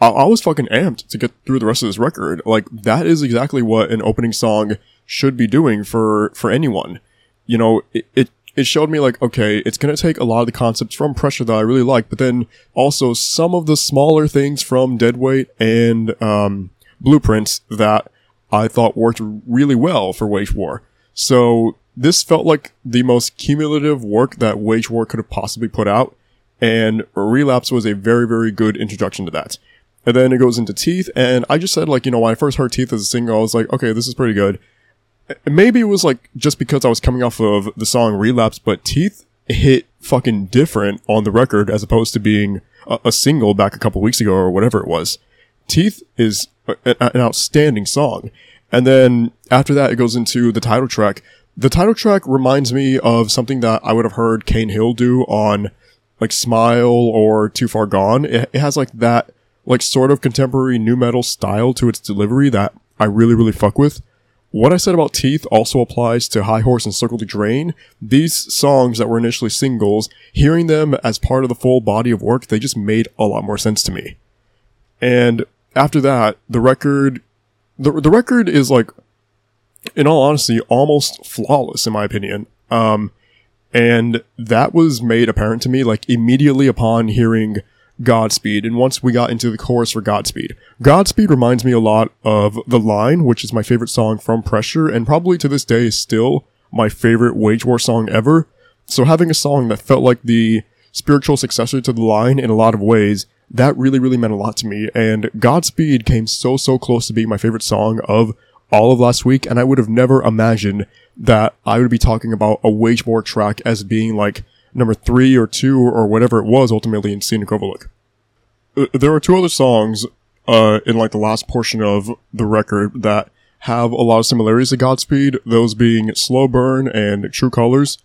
I, I was fucking amped to get through the rest of this record. Like that is exactly what an opening song should be doing for, for anyone. You know, it, it, it showed me like, okay, it's gonna take a lot of the concepts from Pressure that I really like, but then also some of the smaller things from Deadweight and, um, Blueprints that I thought worked really well for Wage War. So this felt like the most cumulative work that Wage War could have possibly put out, and Relapse was a very, very good introduction to that. And then it goes into Teeth, and I just said like, you know, when I first heard Teeth as a single, I was like, okay, this is pretty good. Maybe it was like just because I was coming off of the song Relapse, but Teeth hit fucking different on the record as opposed to being a, a single back a couple weeks ago or whatever it was. Teeth is a- a- an outstanding song. And then after that, it goes into the title track. The title track reminds me of something that I would have heard Kane Hill do on like Smile or Too Far Gone. It, it has like that, like sort of contemporary nu metal style to its delivery that I really, really fuck with. What I said about Teeth also applies to High Horse and Circle the Drain. These songs that were initially singles, hearing them as part of the full body of work, they just made a lot more sense to me. And after that, the record, the, the record is like, in all honesty, almost flawless in my opinion. Um, and that was made apparent to me like immediately upon hearing Godspeed. And once we got into the chorus for Godspeed, Godspeed reminds me a lot of The Line, which is my favorite song from Pressure and probably to this day is still my favorite Wage War song ever. So having a song that felt like the spiritual successor to The Line in a lot of ways, that really, really meant a lot to me. And Godspeed came so, so close to being my favorite song of all of last week. And I would have never imagined that I would be talking about a Wage War track as being like number three or two or whatever it was ultimately in Scenic Overlook. Uh, There are two other songs, uh, in like the last portion of the record that have a lot of similarities to Godspeed, those being Slow Burn and True Colors.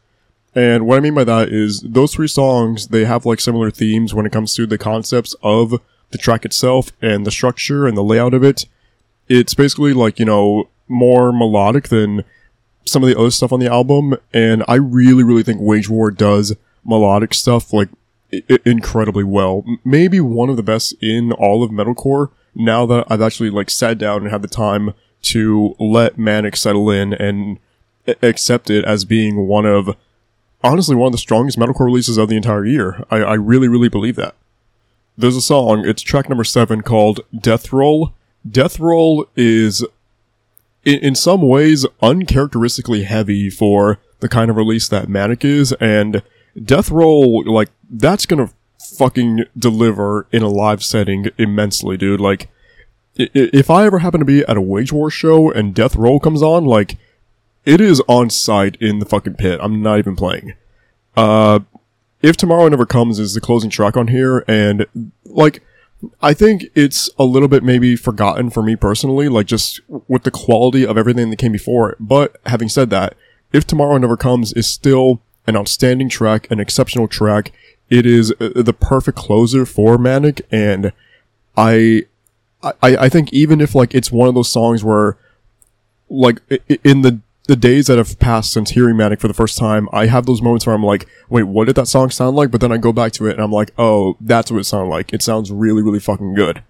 And what I mean by that is those three songs, they have like similar themes when it comes to the concepts of the track itself and the structure and the layout of it. It's basically like, you know, more melodic than some of the other stuff on the album. And I really, really think Wage War does melodic stuff like I- incredibly well. Maybe one of the best in all of metalcore now that I've actually like sat down and had the time to let Manic settle in and accept it as being one of, honestly, one of the strongest metalcore releases of the entire year. I, I really, really believe that. There's a song, it's track number seven called Death Roll. Death Roll is, in, in some ways, uncharacteristically heavy for the kind of release that Manic is, and Death Roll, like, that's gonna fucking deliver in a live setting immensely, dude. Like, if I ever happen to be at a Wage War show and Death Roll comes on, like, it is on site in the fucking pit. I'm not even playing. Uh, if Tomorrow Never Comes is the closing track on here, and, like, I think it's a little bit maybe forgotten for me personally, like just with the quality of everything that came before. But having said that, If Tomorrow Never Comes is still an outstanding track, an exceptional track. It is uh, the perfect closer for Manic, and I, I, I think even if like it's one of those songs where, like in the the days that have passed since hearing Manic for the first time, I have those moments where I'm like, wait, what did that song sound like? But then I go back to it and I'm like, oh, that's what it sounded like. It sounds really, really fucking good.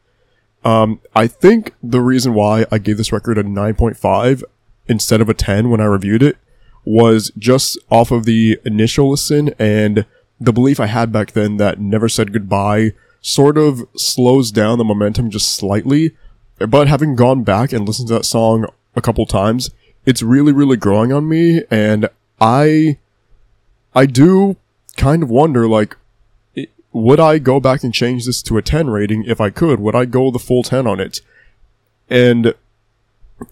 Um, I think the reason why I gave this record a 9.5 instead of a 10 when I reviewed it was just off of the initial listen and the belief I had back then that Never Said Goodbye sort of slows down the momentum just slightly. But having gone back and listened to that song a couple times, it's really, really growing on me and I, I do kind of wonder like, would I go back and change this to a 10 rating if I could? Would I go the full 10 on it? And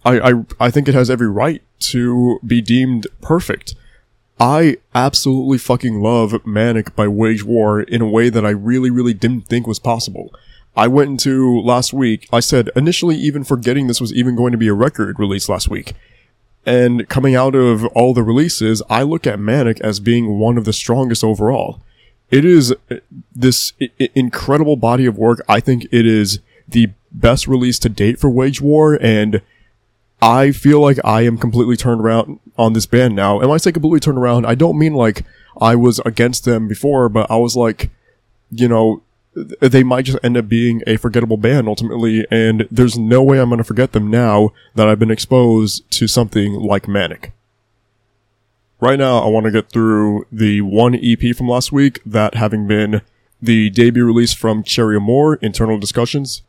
I, I, I think it has every right to be deemed perfect. I absolutely fucking love Manic by Wage War in a way that I really, really didn't think was possible. I went into last week, I said initially even forgetting this was even going to be a record release last week. And coming out of all the releases, I look at Manic as being one of the strongest overall. It is uh, this incredible body of work. I think it is the best release to date for Wage War, and I feel like I am completely turned around on this band now. And when I say completely turned around, I don't mean like I was against them before, but I was like, you know, they might just end up being a forgettable band ultimately, and there's no way I'm gonna forget them now that I've been exposed to something like Manic. Right now, I want to get through the one EP from last week, that having been the debut release from Cherie Amour, Internal Discussions.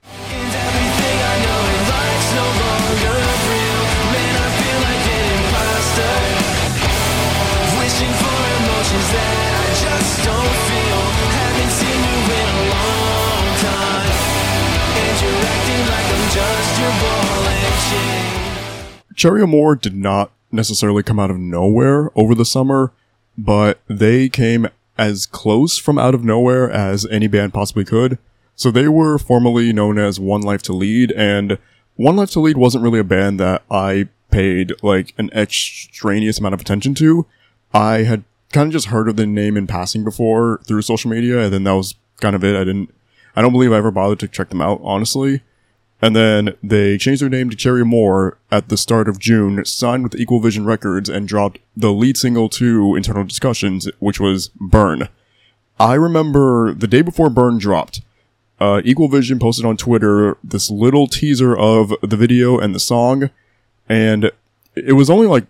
Cherie Amour did not necessarily come out of nowhere over the summer, but they came as close from out of nowhere as any band possibly could. So they were formerly known as One Life to Lead, and One Life to Lead wasn't really a band that I paid like an extraneous amount of attention to. I had kind of just heard of the name in passing before through social media, and then that was kind of it. I didn't, I don't believe I ever bothered to check them out, honestly. And then they changed their name to Cherie Amour at the start of June, signed with Equal Vision Records, and dropped the lead single to Internal Discussions, which was Burn. I remember the day before Burn dropped, uh, Equal Vision posted on Twitter this little teaser of the video and the song, and it was only like,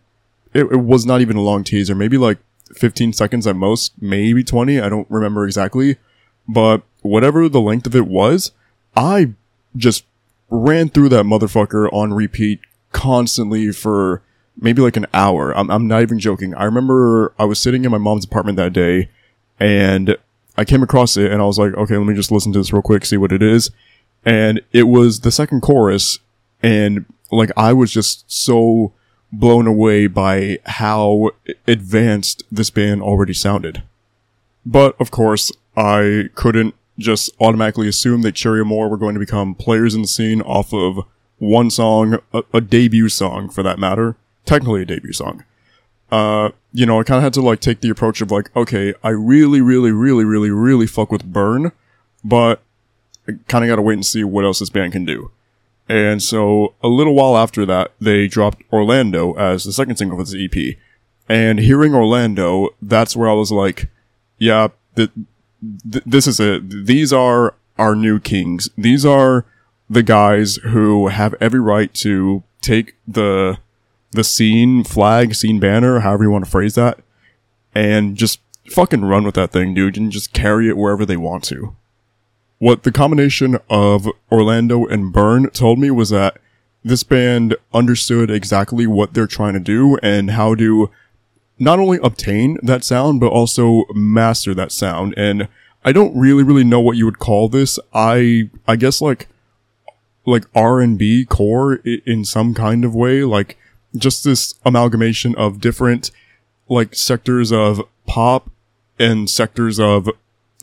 it, it was not even a long teaser, maybe like 15 seconds at most, maybe 20, I don't remember exactly, but whatever the length of it was, I just ran through that motherfucker on repeat constantly for maybe like an hour. I'm, I'm not even joking. I remember I was sitting in my mom's apartment that day and I came across it and I was like, okay, let me just listen to this real quick, see what it is. And it was the second chorus and like I was just so blown away by how advanced this band already sounded. But of course, I couldn't just automatically assume that Cherie Amour were going to become players in the scene off of one song, a, a debut song for that matter, technically a debut song. Uh, you know, I kind of had to like take the approach of like, okay, I really, really, really, really, really fuck with Burn, but I kind of got to wait and see what else this band can do. And so a little while after that, they dropped Orlando as the second single for this EP. And hearing Orlando, that's where I was like, yeah, th- th- this is it. These are our new kings. These are the guys who have every right to take the the scene flag, scene banner, however you want to phrase that, and just fucking run with that thing, dude, and just carry it wherever they want to. What the combination of Orlando and Burn told me was that this band understood exactly what they're trying to do and how to not only obtain that sound, but also master that sound. And I don't really, really know what you would call this. I, I guess like, like R&B core in some kind of way, like just this amalgamation of different like sectors of pop and sectors of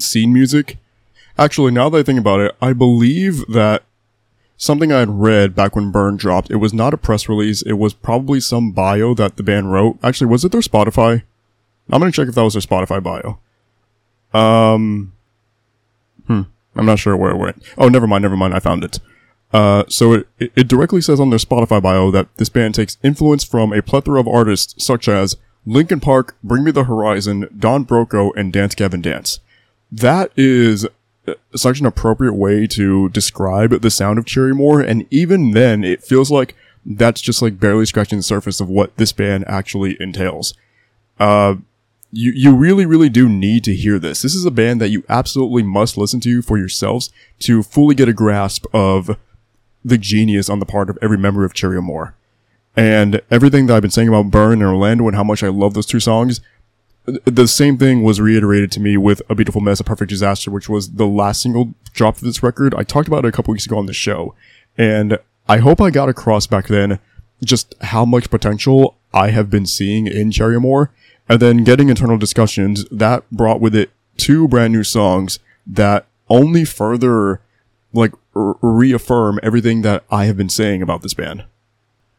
scene music. Actually, now that I think about it, I believe that something I had read back when Burn dropped, it was not a press release, it was probably some bio that the band wrote. Actually, was it their Spotify? I'm gonna check if that was their Spotify bio. Um, hmm, I'm not sure where it went. Oh, never mind, never mind, I found it. Uh, so it, it- directly says on their Spotify bio that this band takes influence from a plethora of artists such as Linkin Park, Bring Me the Horizon, Don Broco, and Dance Gavin Dance. That is such an appropriate way to describe the sound of Cherie Amour, and even then, it feels like that's just like barely scratching the surface of what this band actually entails. Uh, you, you really, really do need to hear this. This is a band that you absolutely must listen to for yourselves to fully get a grasp of the genius on the part of every member of Cherie Amour. And everything that I've been saying about Burn and Orlando and how much I love those two songs, the same thing was reiterated to me with A Beautiful Mess, A Perfect Disaster, which was the last single drop of this record. I talked about it a couple weeks ago on the show. And I hope I got across back then just how much potential I have been seeing in Cherie Amour. And then getting internal discussions that brought with it two brand new songs that only further like reaffirm everything that I have been saying about this band.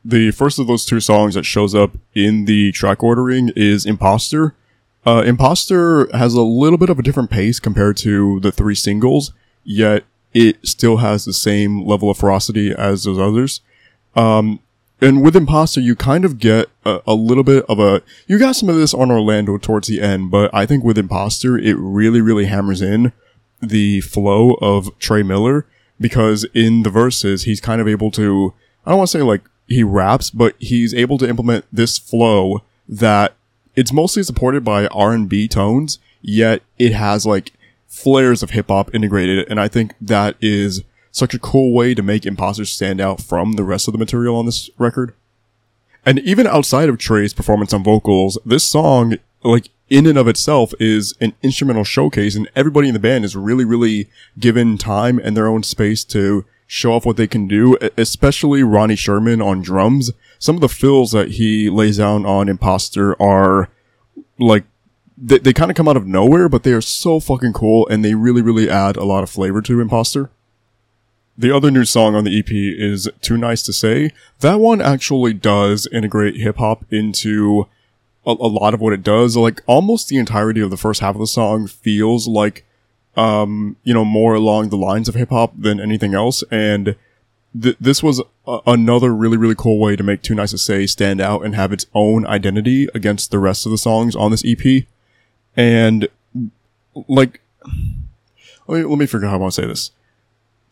The first of those two songs that shows up in the track ordering is Imposter. Uh, Imposter has a little bit of a different pace compared to the three singles, yet it still has the same level of ferocity as those others. Um, and with Imposter, you kind of get a, a little bit of a, you got some of this on Orlando towards the end, but I think with Imposter, it really, really hammers in the flow of Trey Miller because in the verses, he's kind of able to, I don't want to say like he raps, but he's able to implement this flow that it's mostly supported by R&B tones, yet it has like flares of hip hop integrated. And I think that is such a cool way to make Imposter stand out from the rest of the material on this record. And even outside of Trey's performance on vocals, this song, like, in and of itself is an instrumental showcase and everybody in the band is really, really given time and their own space to show off what they can do, especially Ronnie Sherman on drums. Some of the fills that he lays down on Imposter are, like, they, they kind of come out of nowhere, but they are so fucking cool and they really, really add a lot of flavor to Imposter. The other new song on the EP is Too Nice to Say. That one actually does integrate hip hop into a, a lot of what it does. Like almost the entirety of the first half of the song feels like, um, you know, more along the lines of hip hop than anything else. And th- this was a- another really, really cool way to make Too Nice to Say stand out and have its own identity against the rest of the songs on this EP. And like, let me, let me figure out how I want to say this.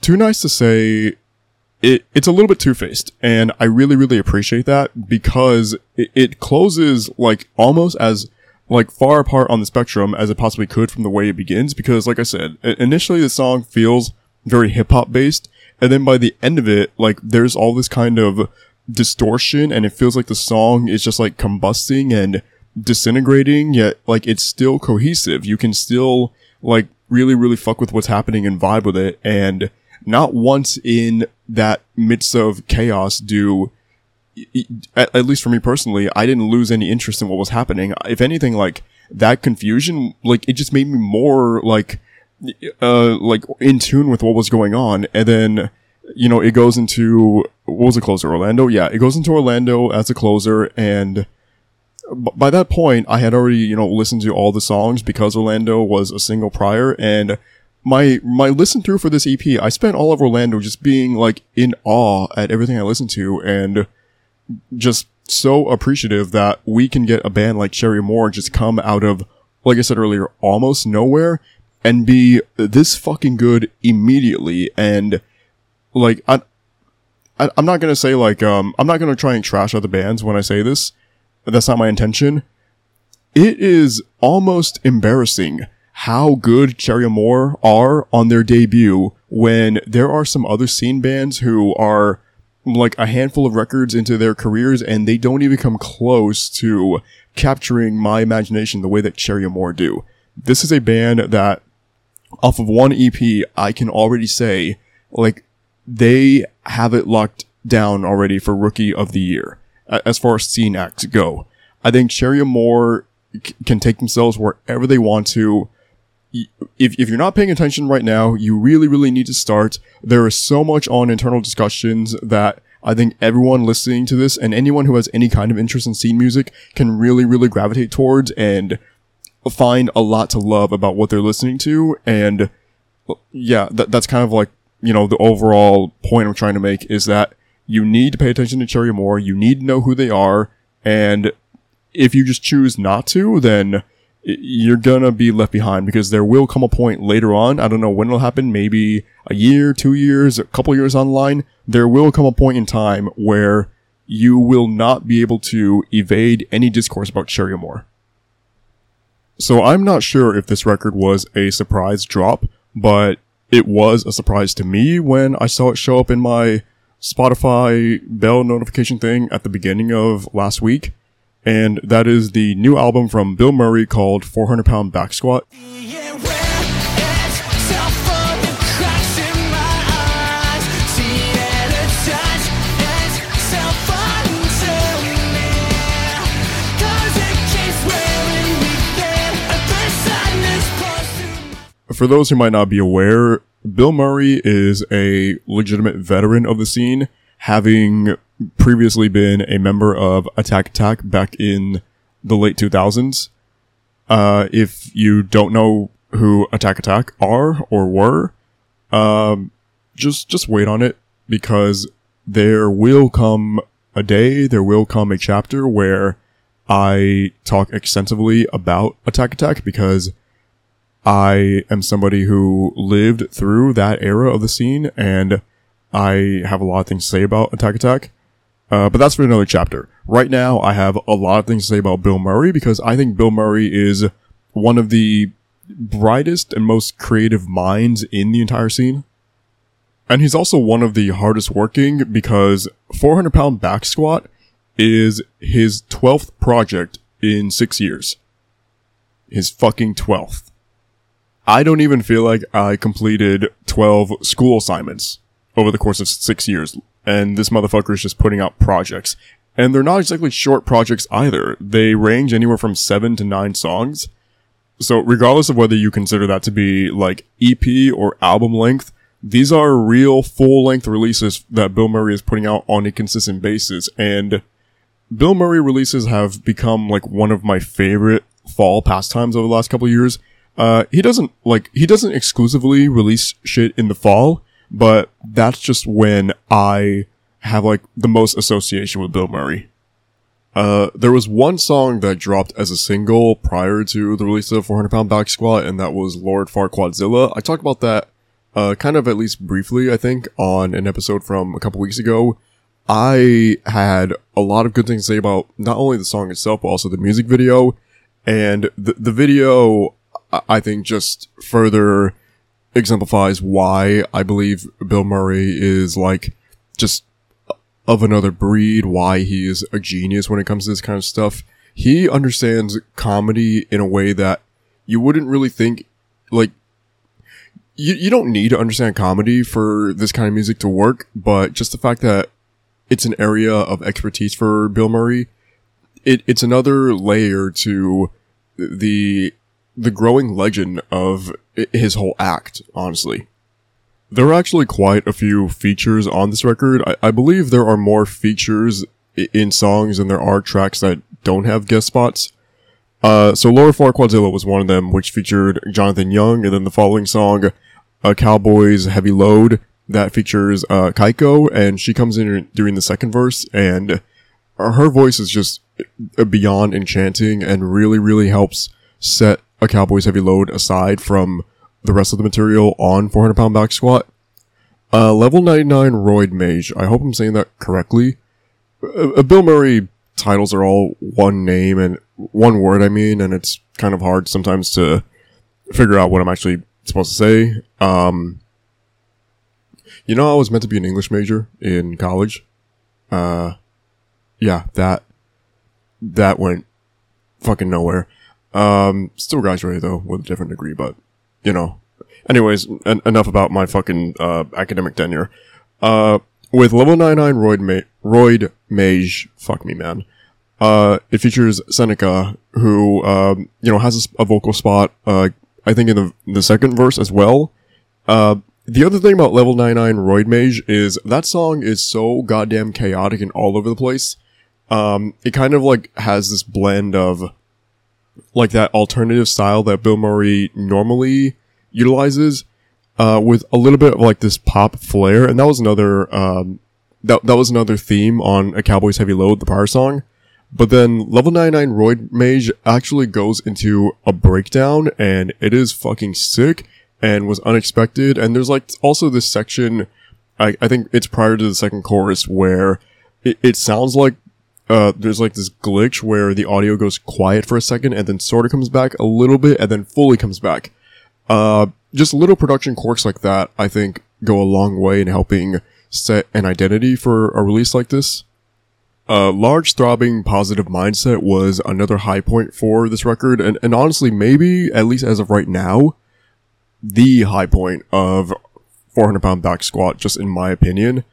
Too Nice to Say it it's a little bit two faced, and I really really appreciate that because it, it closes like almost as like far apart on the spectrum as it possibly could from the way it begins. Because like I said, initially the song feels very hip hop based, and then by the end of it, like there's all this kind of distortion, and it feels like the song is just like combusting and disintegrating. Yet like it's still cohesive. You can still like really really fuck with what's happening and vibe with it, and not once in that midst of chaos do at, at least for me personally i didn't lose any interest in what was happening if anything like that confusion like it just made me more like uh like in tune with what was going on and then you know it goes into what was the closer orlando? Yeah it goes into orlando as a closer and b- by that point, I had already, you know, listened to all the songs because Orlando was a single prior and my, my listen through for this EP, I spent all of Orlando just being like in awe at everything I listened to and just so appreciative that we can get a band like Cherie Amour just come out of, like I said earlier, almost nowhere and be this fucking good immediately and like, I, I, I'm not gonna say like um I'm not gonna try and trash other bands when I say this. That's not my intention. It is almost embarrassing how good Cherie Amour are on their debut when there are some other scene bands who are like a handful of records into their careers and they don't even come close to capturing my imagination the way that Cherie Amour do. This is a band that off of one EP, I can already say, like, they have it locked down already for Rookie of the Year, as far as scene acts go. I think Cherie Amour c- can take themselves wherever they want to. If, if you're not paying attention right now, you really, really need to start. There is so much on internal discussions that I think everyone listening to this and anyone who has any kind of interest in scene music can really, really gravitate towards and find a lot to love about what they're listening to. And yeah, that, that's kind of like, you know, the overall point I'm trying to make is that you need to pay attention to Cherie Amour. You need to know who they are. And if you just choose not to, then you're gonna be left behind because there will come a point later on. I don't know when it'll happen. Maybe a year, two years, a couple years online. There will come a point in time where you will not be able to evade any discourse about Cherie Amour. So I'm not sure if this record was a surprise drop, but it was a surprise to me when I saw it show up in my Spotify bell notification thing at the beginning of last week. And that is the new album from Bilmuri called 400 Pound Back Squat. Yeah, For those who might not be aware, Bilmuri is a legitimate veteran of the scene, having previously been a member of Attack Attack back in the late 2000s. Uh, if you don't know who Attack Attack are or were, um, just, just wait on it because there will come a day, there will come a chapter where I talk extensively about Attack Attack because I am somebody who lived through that era of the scene and I have a lot of things to say about Attack Attack. Uh, but that's for another chapter. Right now, I have a lot of things to say about Bilmuri because I think Bilmuri is one of the brightest and most creative minds in the entire scene. And he's also one of the hardest working because 400 pound back squat is his 12th project in six years. His fucking 12th. I don't even feel like I completed 12 school assignments over the course of six years. And this motherfucker is just putting out projects. And they're not exactly short projects either. They range anywhere from seven to nine songs. So regardless of whether you consider that to be like EP or album length, these are real full length releases that Bilmuri is putting out on a consistent basis. And Bilmuri releases have become like one of my favorite fall pastimes over the last couple years. Uh, he doesn't like, he doesn't exclusively release shit in the fall, but that's just when I have like the most association with Bilmuri. Uh, there was one song that dropped as a single prior to the release of 400 Pound Back Squat, and that was Lord Farquadzilla. I talked about that, uh, kind of at least briefly, I think, on an episode from a couple weeks ago. I had a lot of good things to say about not only the song itself, but also the music video. And the, the video, I- think just further exemplifies why I believe Bilmuri is like just of another breed, why he is a genius when it comes to this kind of stuff. He understands comedy in a way that you wouldn't really think, like, you, you don't need to understand comedy for this kind of music to work, but just the fact that it's an area of expertise for Bilmuri, it, it's another layer to the, the growing legend of his whole act, honestly. There are actually quite a few features on this record. I, I believe there are more features in songs than there are tracks that don't have guest spots. Uh, so Lord Farquadzilla was one of them, which featured Jonathan Young, and then the following song, uh, Cowboys Heavy Load, that features, uh, Kaiko, and she comes in during the second verse, and her voice is just beyond enchanting and really, really helps set a Cowboys Heavy Load aside from the rest of the material on 400 Pound Back Squat. Uh, level 99 Roid Mage. I hope I'm saying that correctly. Uh, uh, Bilmuri titles are all one name and one word, I mean, and it's kind of hard sometimes to figure out what I'm actually supposed to say. Um, you know, I was meant to be an English major in college. Uh, yeah, that, that went fucking nowhere. Um, still graduated though with a different degree, but you know. Anyways, en- enough about my fucking uh, academic tenure. Uh, with level 99 Roid, Ma- Roid Mage, fuck me, man. Uh, it features Seneca, who, um, you know, has a vocal spot, uh, I think in the, the second verse as well. Uh, the other thing about level 99 Roid Mage is that song is so goddamn chaotic and all over the place. Um, it kind of like has this blend of like that alternative style that Bilmuri normally utilizes, uh, with a little bit of like this pop flair. And that was another, um, that, that was another theme on A Cowboy's Heavy Load, the power song. But then level 99 Roid Mage actually goes into a breakdown and it is fucking sick and was unexpected. And there's like also this section, I, I think it's prior to the second chorus where it, it sounds like uh, there's like this glitch where the audio goes quiet for a second and then sort of comes back a little bit and then fully comes back. Uh, just little production quirks like that, I think, go a long way in helping set an identity for a release like this. Uh, large throbbing positive mindset was another high point for this record, and, and honestly, maybe, at least as of right now, the high point of 400 pound back squat, just in my opinion.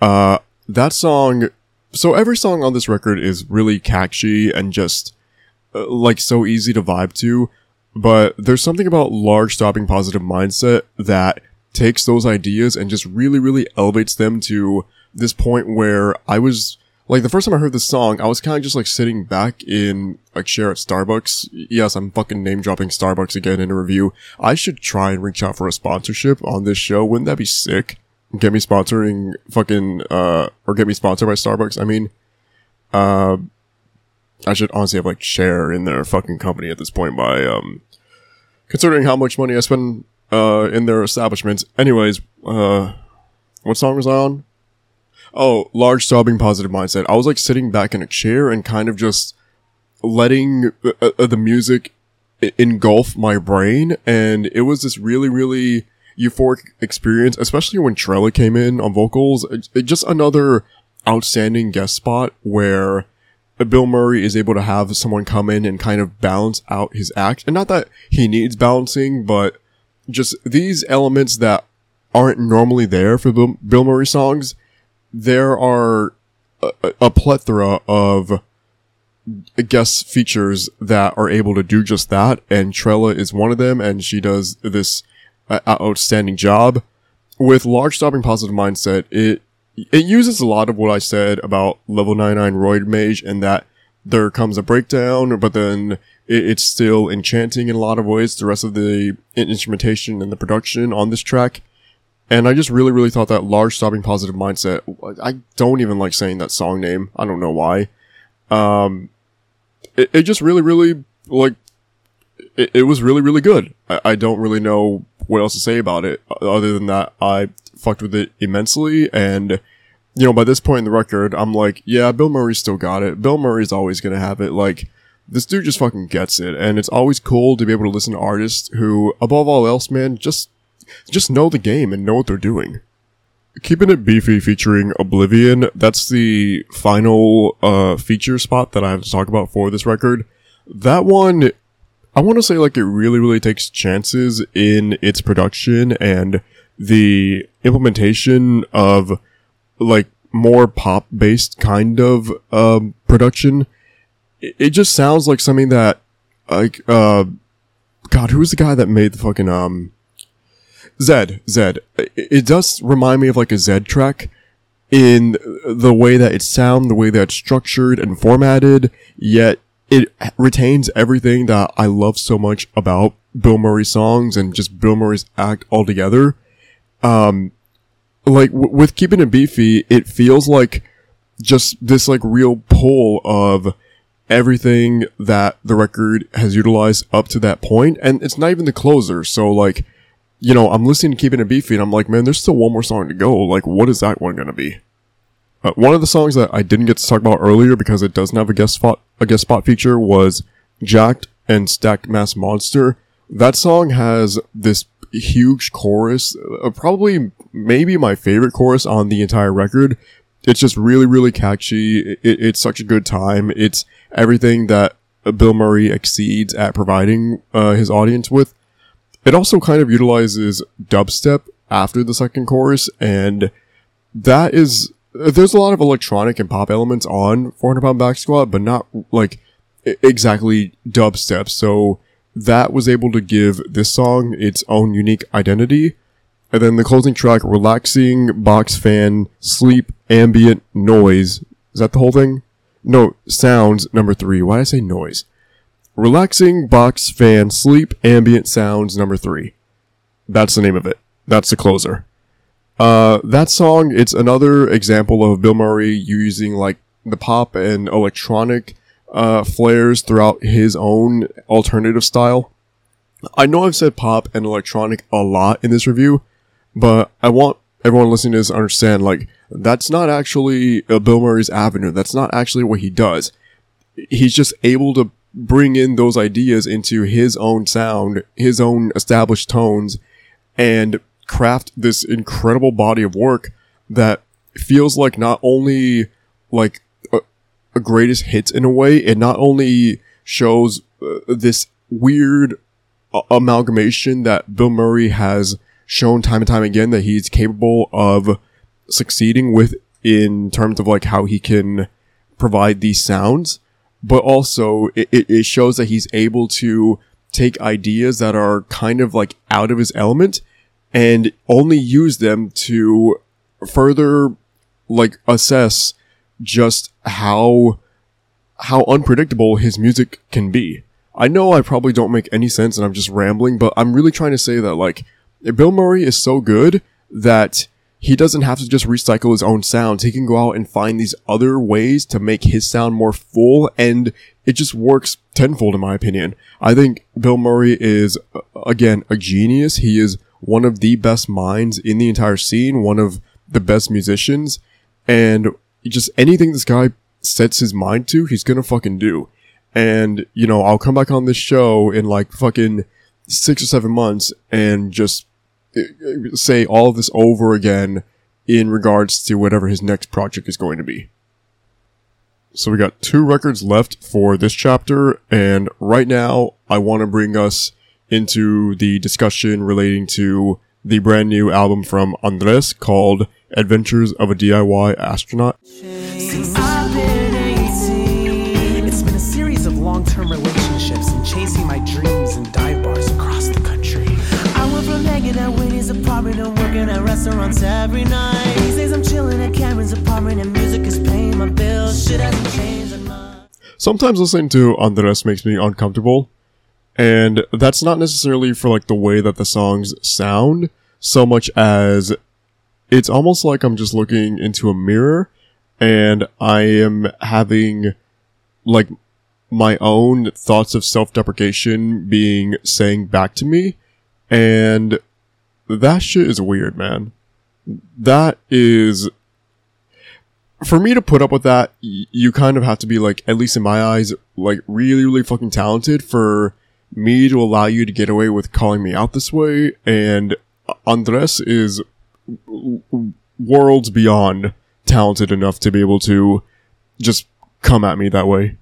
Uh, that song, so every song on this record is really catchy and just, uh, like, so easy to vibe to, but there's something about large stopping positive mindset that takes those ideas and just really, really elevates them to this point where I was, like, the first time I heard this song, I was kind of just like sitting back in a chair at Starbucks. Yes, I'm fucking name dropping Starbucks again in a review. I should try and reach out for a sponsorship on this show. Wouldn't that be sick? Get me sponsoring fucking, uh, or get me sponsored by Starbucks. I mean, uh, I should honestly have like share in their fucking company at this point by, um, considering how much money I spend, uh, in their establishments. Anyways, uh, what song was I on? Oh, large sobbing positive mindset. I was like sitting back in a chair and kind of just letting uh, uh, the music engulf my brain. And it was this really, really euphoric experience, especially when Trella came in on vocals. It, it- just another outstanding guest spot where Bilmuri is able to have someone come in and kind of balance out his act. And not that he needs balancing, but just these elements that aren't normally there for Bill, Bilmuri songs. There are a, a plethora of guest features that are able to do just that, and Trella is one of them, and she does this outstanding job. With large stopping positive mindset, it it uses a lot of what I said about level 99 Roid Mage, and that there comes a breakdown, but then it, it's still enchanting in a lot of ways. The rest of the instrumentation and the production on this track. And I just really, really thought that large stopping positive mindset. I don't even like saying that song name. I don't know why. Um, it, it just really, really like it, it was really, really good. I, I don't really know what else to say about it other than that I fucked with it immensely. And you know, by this point in the record, I'm like, yeah, Bilmuri still got it. Bilmuri's always gonna have it. Like this dude just fucking gets it, and it's always cool to be able to listen to artists who, above all else, man, just just know the game and know what they're doing. Keeping it beefy featuring Oblivion, that's the final uh feature spot that I have to talk about for this record. That one I want to say like it really really takes chances in its production and the implementation of like more pop based kind of um production. It, just sounds like something that like uh god, who's the guy that made the fucking um Zedd, Zedd. It, does remind me of like a Zedd track in the way that it sounds, the way that it's structured and formatted, yet it retains everything that I love so much about Bilmuri songs and just Bilmuri's act altogether. Um, like w- with keeping it beefy, it feels like just this like real pull of everything that the record has utilized up to that point, and it's not even the closer. So like you know, I'm listening to Keeping It Beefy and I'm like, man, there's still one more song to go. Like, what is that one to be? Uh, one of the songs that I didn't get to talk about earlier because it doesn't have a guest spot, a guest spot feature was Jacked and Stacked Mass Monster. That song has this huge chorus, uh, probably maybe my favorite chorus on the entire record. It's just really, really catchy. It, it's such a good time. It's everything that Bilmuri exceeds at providing uh, his audience with. It also kind of utilizes dubstep after the second chorus, and that is there's a lot of electronic and pop elements on 400 pound back squat, but not like exactly dubstep. So that was able to give this song its own unique identity. And then the closing track, relaxing box fan, sleep, ambient noise. Is that the whole thing? No, sounds number three. Why did I say noise? Relaxing box fan, sleep, ambient sounds number three. That's the name of it. That's the closer. Uh, that song, it's another example of Bilmuri using like the pop and electronic uh, flares throughout his own alternative style. I know I've said pop and electronic a lot in this review, but I want everyone listening to this to understand like that's not actually uh, Bilmuri's avenue. That's not actually what he does. He's just able to bring in those ideas into his own sound, his own established tones, and craft this incredible body of work that feels like not only like a, a greatest hits in a way, it not only shows uh, this weird amalgamation that Bilmuri has shown time and time again that he's capable of succeeding with in terms of like how he can provide these sounds, but also it, it shows that he's able to take ideas that are kind of like out of his element and only use them to further like assess just how how unpredictable his music can be. I know I probably don't make any sense and I'm just rambling, but I'm really trying to say that like Bilmuri is so good that he doesn't have to just recycle his own sounds. He can go out and find these other ways to make his sound more full and it just works tenfold in my opinion. I think Bilmuri is again a genius. He is one of the best minds in the entire scene, one of the best musicians, and just anything this guy sets his mind to, he's gonna fucking do. And, you know, I'll come back on this show in like fucking six or seven months and just uh, say all this over again in regards to whatever his next project is going to be. So we got two records left for this chapter, and right now I want to bring us into the discussion relating to the brand new album from Andres called Adventures of a DIY Astronaut. Since I've been 18, it's been a series of long term relationships and chasing my dreams in dive bars across the country. I went from hanging at Winnie's apartment and working at restaurants every night. These days I'm chilling at Cameron's apartment and music is paying my bills. Shit hasn't changed. Sometimes listening to Andres makes me uncomfortable, and that's not necessarily for like the way that the songs sound, so much as it's almost like I'm just looking into a mirror and I am having like my own thoughts of self-deprecation being saying back to me and that shit is weird, man. That is for me to put up with that, y- you kind of have to be like, at least in my eyes, like really, really fucking talented for me to allow you to get away with calling me out this way. And Andres is worlds beyond talented enough to be able to just come at me that way.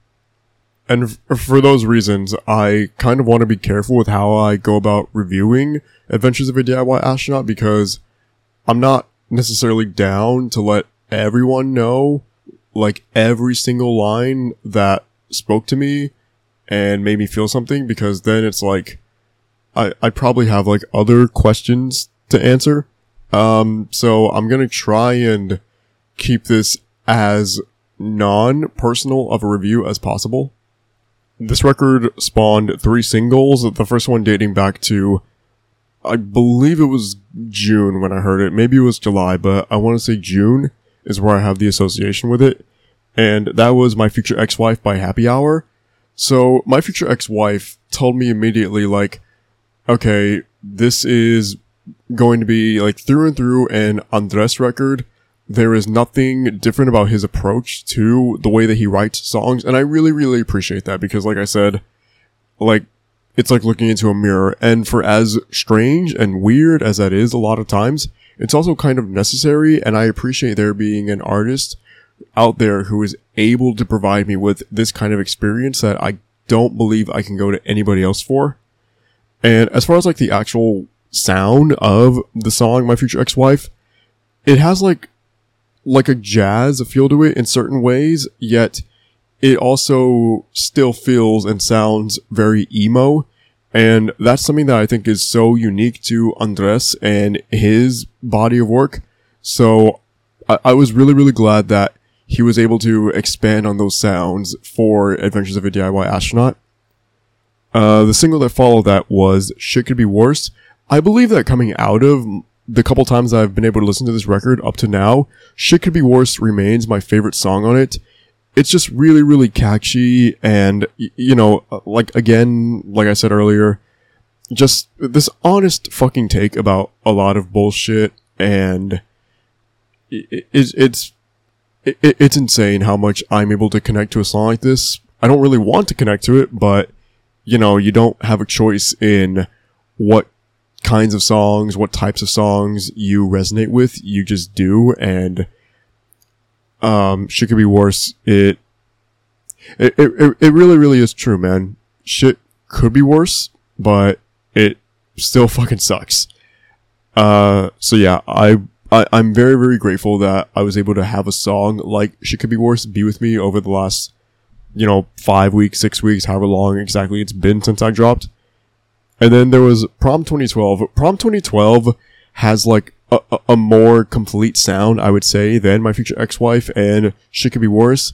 And f- for those reasons, I kind of want to be careful with how I go about reviewing Adventures of a DIY Astronaut because I'm not necessarily down to let everyone know like every single line that spoke to me and made me feel something because then it's like I I probably have like other questions to answer. Um so I'm going to try and keep this as non-personal of a review as possible. This record spawned three singles, the first one dating back to I believe it was June when I heard it. Maybe it was July, but I want to say June is where I have the association with it. And that was My Future Ex-Wife by Happy Hour. So My Future Ex-Wife told me immediately like, okay, this is going to be like through and through an Andres record. There is nothing different about his approach to the way that he writes songs. And I really, really appreciate that because like I said, like it's like looking into a mirror. And for as strange and weird as that is a lot of times, it's also kind of necessary. And I appreciate there being an artist out there who is able to provide me with this kind of experience that I don't believe I can go to anybody else for. And as far as like the actual sound of the song My Future Ex-Wife, it has like like a jazz feel to it in certain ways, yet it also still feels and sounds very emo. And that's something that I think is so unique to Andres and his body of work. So I, I was really, really glad that he was able to expand on those sounds for Adventures of a DIY Astronaut. Uh, the single that followed that was Shit Could Be Worse. I believe that coming out of the couple times I've been able to listen to this record up to now, Shit Could Be Worse remains my favorite song on it. It's just really, really catchy and, you know, uh, like again, like I said earlier, just this honest fucking take about a lot of bullshit and it's, it's, it, it's insane how much I'm able to connect to a song like this. I don't really want to connect to it, but you know, you don't have a choice in what kinds of songs, what types of songs you resonate with. You just do. And, um, shit could be worse. It, it, it, it really, really is true, man. Shit could be worse, but it still fucking sucks. Uh, so yeah, I, I, I'm very, very grateful that I was able to have a song like Shit Could Be Worse be with me over the last you know, five weeks, six weeks, however long exactly it's been since I dropped. And then there was Prom 2012. Prom 2012 has like a, a, a more complete sound, I would say, than My Future Ex-Wife and Shit Could Be Worse.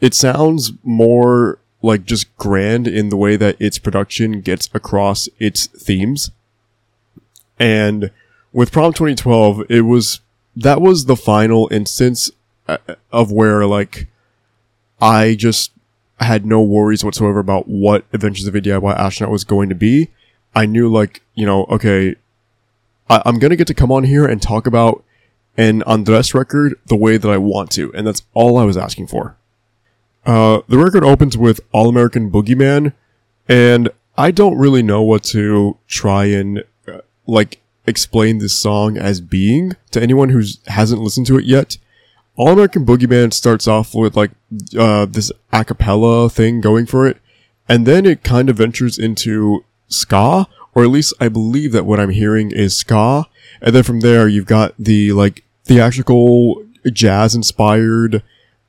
It sounds more like just grand in the way that its production gets across its themes. And with Prom 2012, it was, that was the final instance uh, of where like, I just had no worries whatsoever about what Adventures of a DIY Astronaut was going to be. I knew like, you know, okay, I- I'm gonna get to come on here and talk about an Andres record the way that I want to, and that's all I was asking for. Uh, the record opens with All American Boogeyman, and I don't really know what to try and, uh, like, explain this song as being to anyone who hasn't listened to it yet. All American Boogie Boogeyman starts off with like uh, this a cappella thing going for it, and then it kind of ventures into ska, or at least I believe that what I'm hearing is ska, and then from there you've got the like theatrical jazz inspired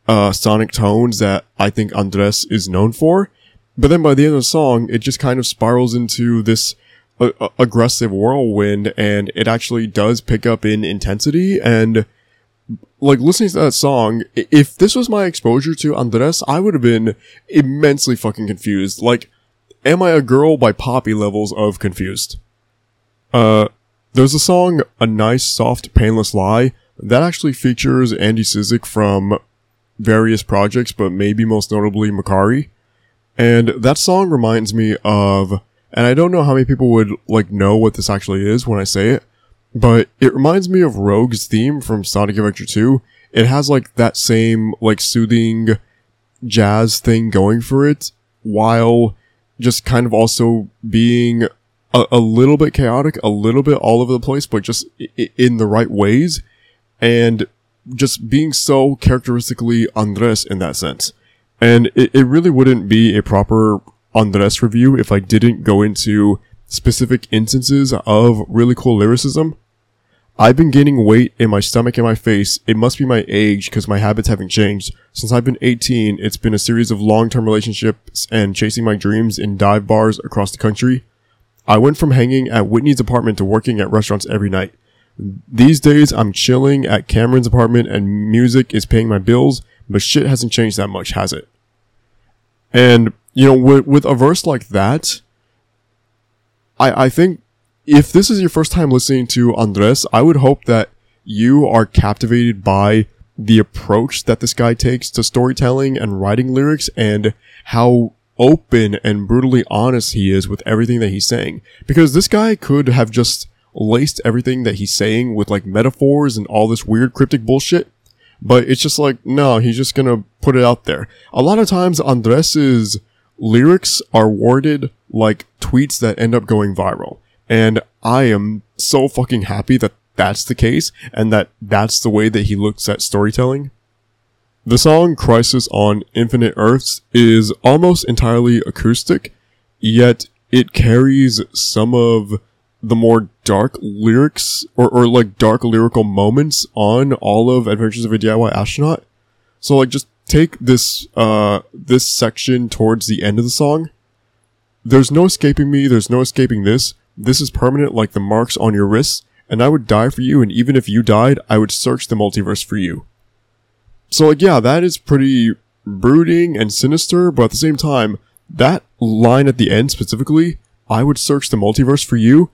uh, sonic tones that I think Andres is known for. But then by the end of the song, it just kind of spirals into this uh, aggressive whirlwind, and it actually does pick up in intensity and like listening to that song, if this was my exposure to Andres, I would have been immensely fucking confused. Like, am I a girl by Poppy levels of confused? Uh, there's a song, A Nice Soft Painless Lie, that actually features Andy Cizek from various projects, but maybe most notably Makari. And that song reminds me of, and I don't know how many people would like know what this actually is when I say it, but it reminds me of Rogue's theme from Sonic Adventure 2. It has like that same like soothing jazz thing going for it while just kind of also being a, a little bit chaotic, a little bit all over the place, but just i- in the right ways and just being so characteristically Andres in that sense. And it, it really wouldn't be a proper Andres review if I didn't go into specific instances of really cool lyricism. I've been gaining weight in my stomach and my face. It must be my age because my habits haven't changed. Since I've been 18, it's been a series of long-term relationships and chasing my dreams in dive bars across the country. I went from hanging at Whitney's apartment to working at restaurants every night. These days, I'm chilling at Cameron's apartment and music is paying my bills, but shit hasn't changed that much, has it? And, you know, with, with a verse like that, I, I think if this is your first time listening to Andres, I would hope that you are captivated by the approach that this guy takes to storytelling and writing lyrics and how open and brutally honest he is with everything that he's saying. Because this guy could have just laced everything that he's saying with like metaphors and all this weird cryptic bullshit. But it's just like, no, he's just gonna put it out there. A lot of times Andres's lyrics are worded like tweets that end up going viral. And I am so fucking happy that that's the case and that that's the way that he looks at storytelling. The song Crisis on Infinite Earths is almost entirely acoustic, yet it carries some of the more dark lyrics or, or like dark lyrical moments on all of Adventures of a DIY Astronaut. So like just take this uh this section towards the end of the song. There's no escaping me, there's no escaping this. This is permanent like the marks on your wrists, and I would die for you, and even if you died, I would search the multiverse for you. So like yeah, that is pretty brooding and sinister, but at the same time, that line at the end specifically, I would search the multiverse for you.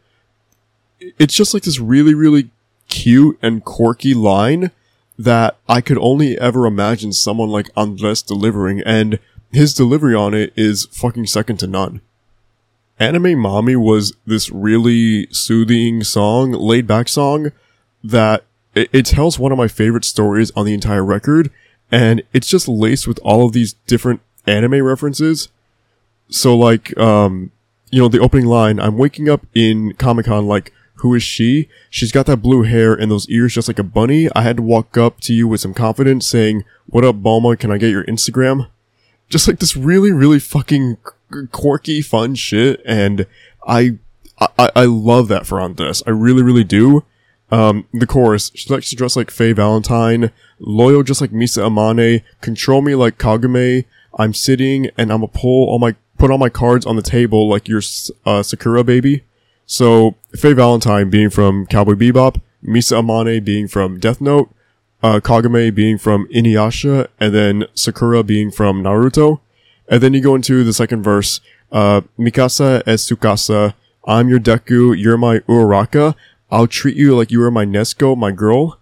It's just like this really, really cute and quirky line that I could only ever imagine someone like Andres delivering, and his delivery on it is fucking second to none. Anime Mommy was this really soothing song, laid back song that it, it tells one of my favorite stories on the entire record, and it's just laced with all of these different anime references. So like, um, you know, the opening line, I'm waking up in Comic Con like, who is she? She's got that blue hair and those ears just like a bunny. I had to walk up to you with some confidence saying, what up, Bulma? Can I get your Instagram? Just like this really, really fucking quirky, fun shit. And I, I, I love that for Andres. I really, really do. Um, the chorus, she likes to dress like Faye Valentine, loyal just like Misa Amane, control me like Kagome, I'm sitting and I'm a pull all my, put all my cards on the table like your, uh, Sakura baby. So, Faye Valentine being from Cowboy Bebop, Misa Amane being from Death Note, uh, Kagome being from Inuyasha, and then Sakura being from Naruto. And then you go into the second verse, uh, Mikasa es Tsukasa, I'm your Deku, you're my Uraraka, I'll treat you like you were my Nezuko, my girl.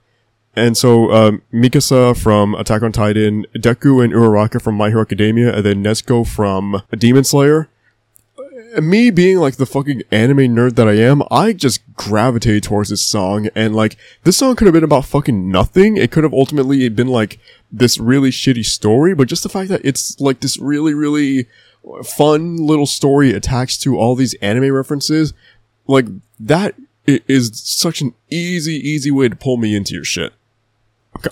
And so, um, Mikasa from Attack on Titan, Deku and Uraraka from My Hero Academia, and then Nezuko from Demon Slayer me being like the fucking anime nerd that I am, I just gravitated towards this song and like this song could have been about fucking nothing. It could have ultimately been like this really shitty story, but just the fact that it's like this really, really fun little story attached to all these anime references, like that is such an easy, easy way to pull me into your shit.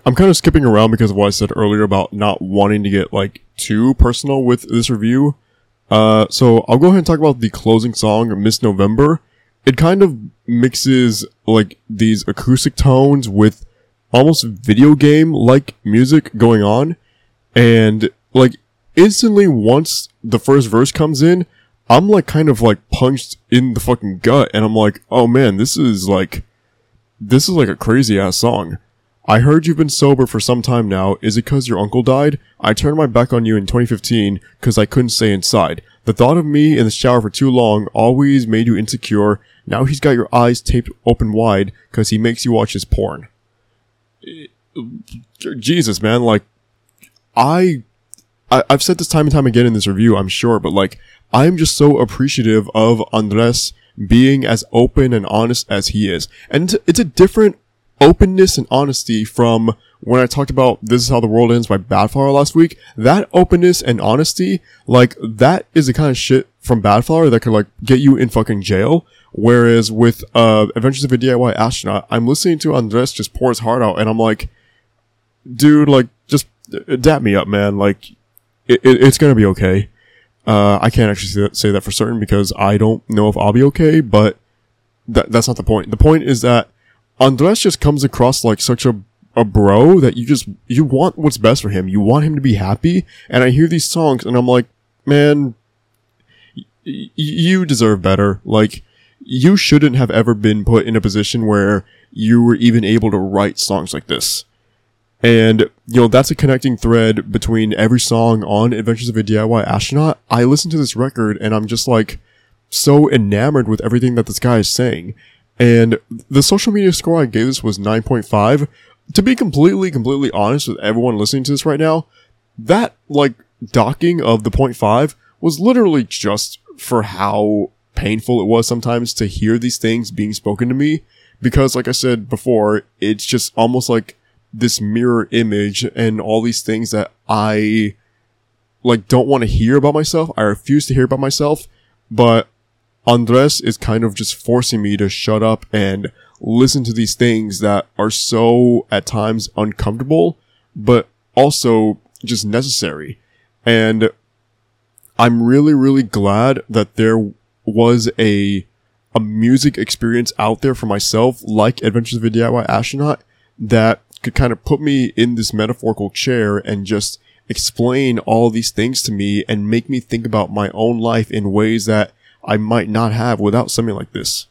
I'm kind of skipping around because of what I said earlier about not wanting to get like too personal with this review. Uh, so I'll go ahead and talk about the closing song, Miss November. It kind of mixes like these acoustic tones with almost video game like music going on. And like instantly once the first verse comes in, I'm like kind of like punched in the fucking gut and I'm like, oh man, this is like, this is like a crazy ass song. I heard you've been sober for some time now. Is it cause your uncle died? I turned my back on you in 2015 cause I couldn't stay inside. The thought of me in the shower for too long always made you insecure. Now he's got your eyes taped open wide cause he makes you watch his porn. Uh, uh, Jesus, man, like, I, I, I've said this time and time again in this review, I'm sure, but like, I'm just so appreciative of Andres being as open and honest as he is. And it's a different openness and honesty from when I talked about This is How the World Ends by Badflower last week. That openness and honesty, like, that is the kind of shit from Badflower that could like get you in fucking jail. Whereas with, uh, Adventures of a DIY Astronaut, I'm listening to Andres just pour his heart out and I'm like, dude, like, just uh, dap me up, man. Like, it, it, it's gonna be okay. Uh, I can't actually say that, say that for certain because I don't know if I'll be okay, but that, that's not the point. The point is that Andres just comes across like such a, a bro that you just, you want what's best for him. You want him to be happy. And I hear these songs and I'm like, man, y- you deserve better. Like, you shouldn't have ever been put in a position where you were even able to write songs like this. And, you know, that's a connecting thread between every song on Adventures of a DIY Astronaut. I listen to this record and I'm just like so enamored with everything that this guy is saying. And the social media score I gave this was 9.5. To be completely, completely honest with everyone listening to this right now, that like docking of the 0.5 was literally just for how painful it was sometimes to hear these things being spoken to me because like I said before, it's just almost like this mirror image and all these things that I like don't want to hear about myself. I refuse to hear about myself, but Andres is kind of just forcing me to shut up and listen to these things that are so at times uncomfortable, but also just necessary. And I'm really, really glad that there was a, a music experience out there for myself, like Adventures of a DIY Astronaut, that could kind of put me in this metaphorical chair and just explain all these things to me and make me think about my own life in ways that I might not have without something like this.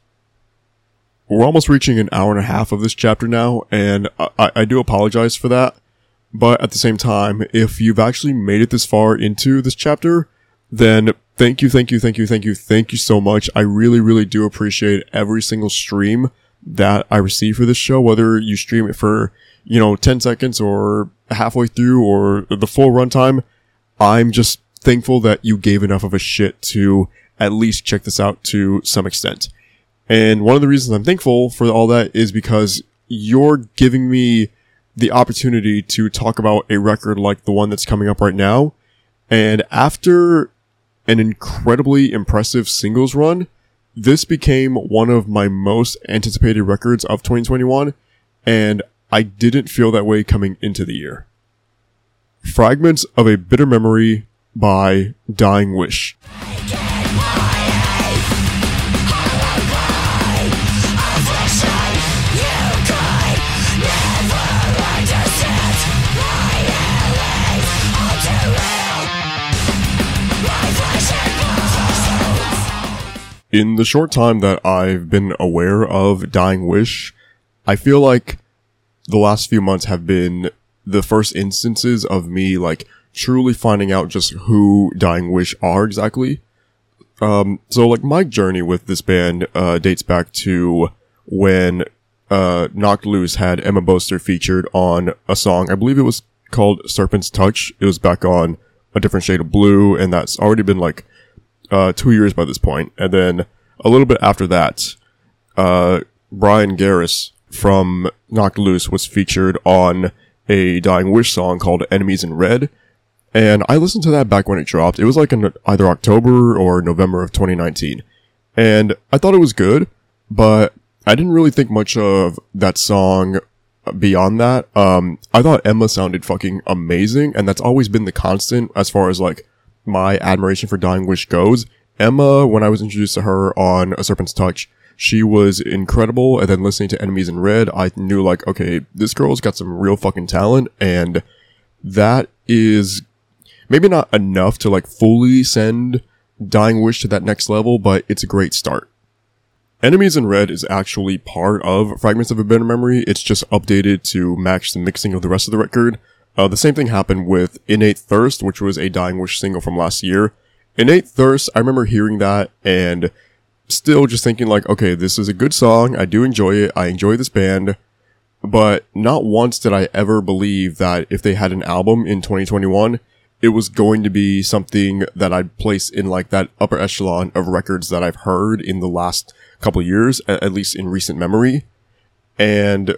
We're almost reaching an hour and a half of this chapter now, and I, I do apologize for that. But at the same time, if you've actually made it this far into this chapter, then thank you, thank you, thank you, thank you, thank you so much. I really, really do appreciate every single stream that I receive for this show, whether you stream it for, you know, 10 seconds or halfway through or the full runtime. I'm just thankful that you gave enough of a shit to at least check this out to some extent. And one of the reasons I'm thankful for all that is because you're giving me the opportunity to talk about a record like the one that's coming up right now. And after an incredibly impressive singles run, this became one of my most anticipated records of 2021. And I didn't feel that way coming into the year. Fragments of a Bitter Memory by Dying Wish. In the short time that I've been aware of Dying Wish, I feel like the last few months have been the first instances of me like truly finding out just who Dying Wish are exactly. Um, so like my journey with this band, uh, dates back to when, uh, Knocked Loose had Emma Boster featured on a song. I believe it was called Serpent's Touch. It was back on a different shade of blue and that's already been like, uh, two years by this point. And then a little bit after that, uh, Bryan Garris from Knocked Loose was featured on a Dying Wish song called Enemies in Red. And I listened to that back when it dropped. It was like in either October or November of 2019. And I thought it was good, but I didn't really think much of that song beyond that. Um, I thought Emma sounded fucking amazing, and that's always been the constant as far as like my admiration for Dying Wish goes. Emma, when I was introduced to her on A Serpent's Touch, she was incredible. And then listening to Enemies in Red, I knew like, okay, this girl's got some real fucking talent. And that is maybe not enough to like fully send Dying Wish to that next level, but it's a great start. Enemies in Red is actually part of Fragments of a Bitter Memory. It's just updated to match the mixing of the rest of the record. Uh, the same thing happened with Innate Thirst, which was a Dying Wish single from last year. Innate Thirst, I remember hearing that and still just thinking like, okay, this is a good song. I do enjoy it. I enjoy this band. But not once did I ever believe that if they had an album in 2021, it was going to be something that I'd place in like that upper echelon of records that I've heard in the last couple years, at least in recent memory. And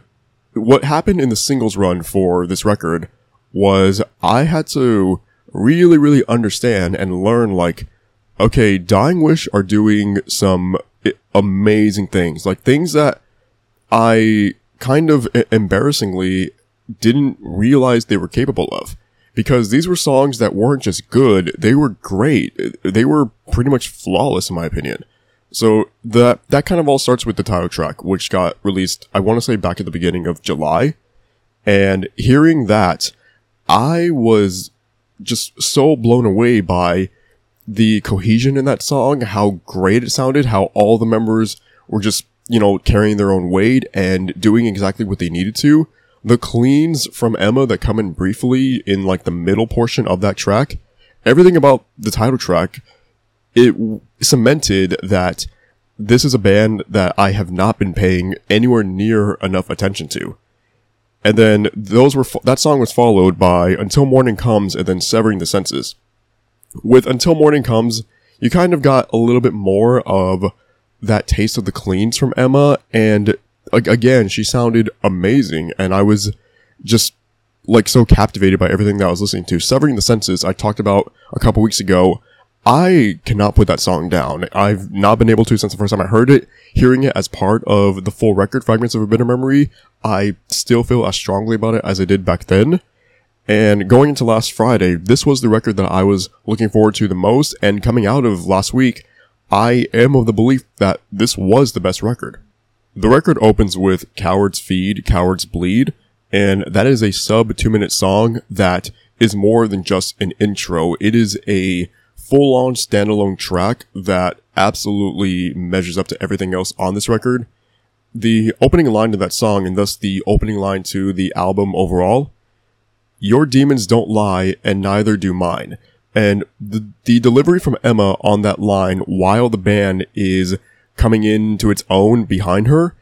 what happened in the singles run for this record was I had to really, really understand and learn like, okay, Dying Wish are doing some amazing things, like things that I kind of embarrassingly didn't realize they were capable of. Because these were songs that weren't just good, they were great. They were pretty much flawless in my opinion. So that, that kind of all starts with the title track, which got released, I want to say back at the beginning of July. And hearing that, I was just so blown away by the cohesion in that song, how great it sounded, how all the members were just, you know, carrying their own weight and doing exactly what they needed to. The cleans from Emma that come in briefly in like the middle portion of that track, everything about the title track, it cemented that this is a band that I have not been paying anywhere near enough attention to. And then those were, fo- that song was followed by Until Morning Comes and then Severing the Senses. With Until Morning Comes, you kind of got a little bit more of that taste of the cleans from Emma. And again, she sounded amazing. And I was just like so captivated by everything that I was listening to. Severing the Senses, I talked about a couple weeks ago. I cannot put that song down. I've not been able to since the first time I heard it. Hearing it as part of the full record, Fragments of a Bitter Memory, I still feel as strongly about it as I did back then. And going into last Friday, this was the record that I was looking forward to the most. And coming out of last week, I am of the belief that this was the best record. The record opens with Cowards Feed, Cowards Bleed, and that is a sub two minute song that is more than just an intro. It is a full on standalone track that absolutely measures up to everything else on this record. The opening line to that song, and thus the opening line to the album overall, your demons don't lie and neither do mine. And the, the delivery from Emma on that line while the band is coming into its own behind her,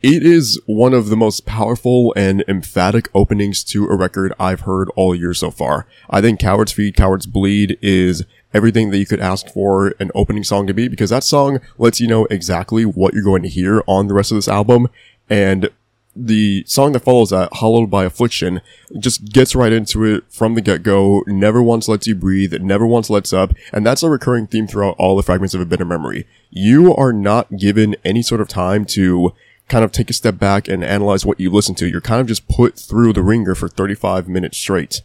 it is one of the most powerful and emphatic openings to a record I've heard all year so far. I think Cowards Feed, Cowards Bleed is everything that you could ask for an opening song to be because that song lets you know exactly what you're going to hear on the rest of this album. And the song that follows that, Hollowed by Affliction, just gets right into it from the get-go, never once lets you breathe, never once lets up, and that's a recurring theme throughout all the fragments of a bitter memory. You are not given any sort of time to kind of take a step back and analyze what you listen to. You're kind of just put through the ringer for 35 minutes straight.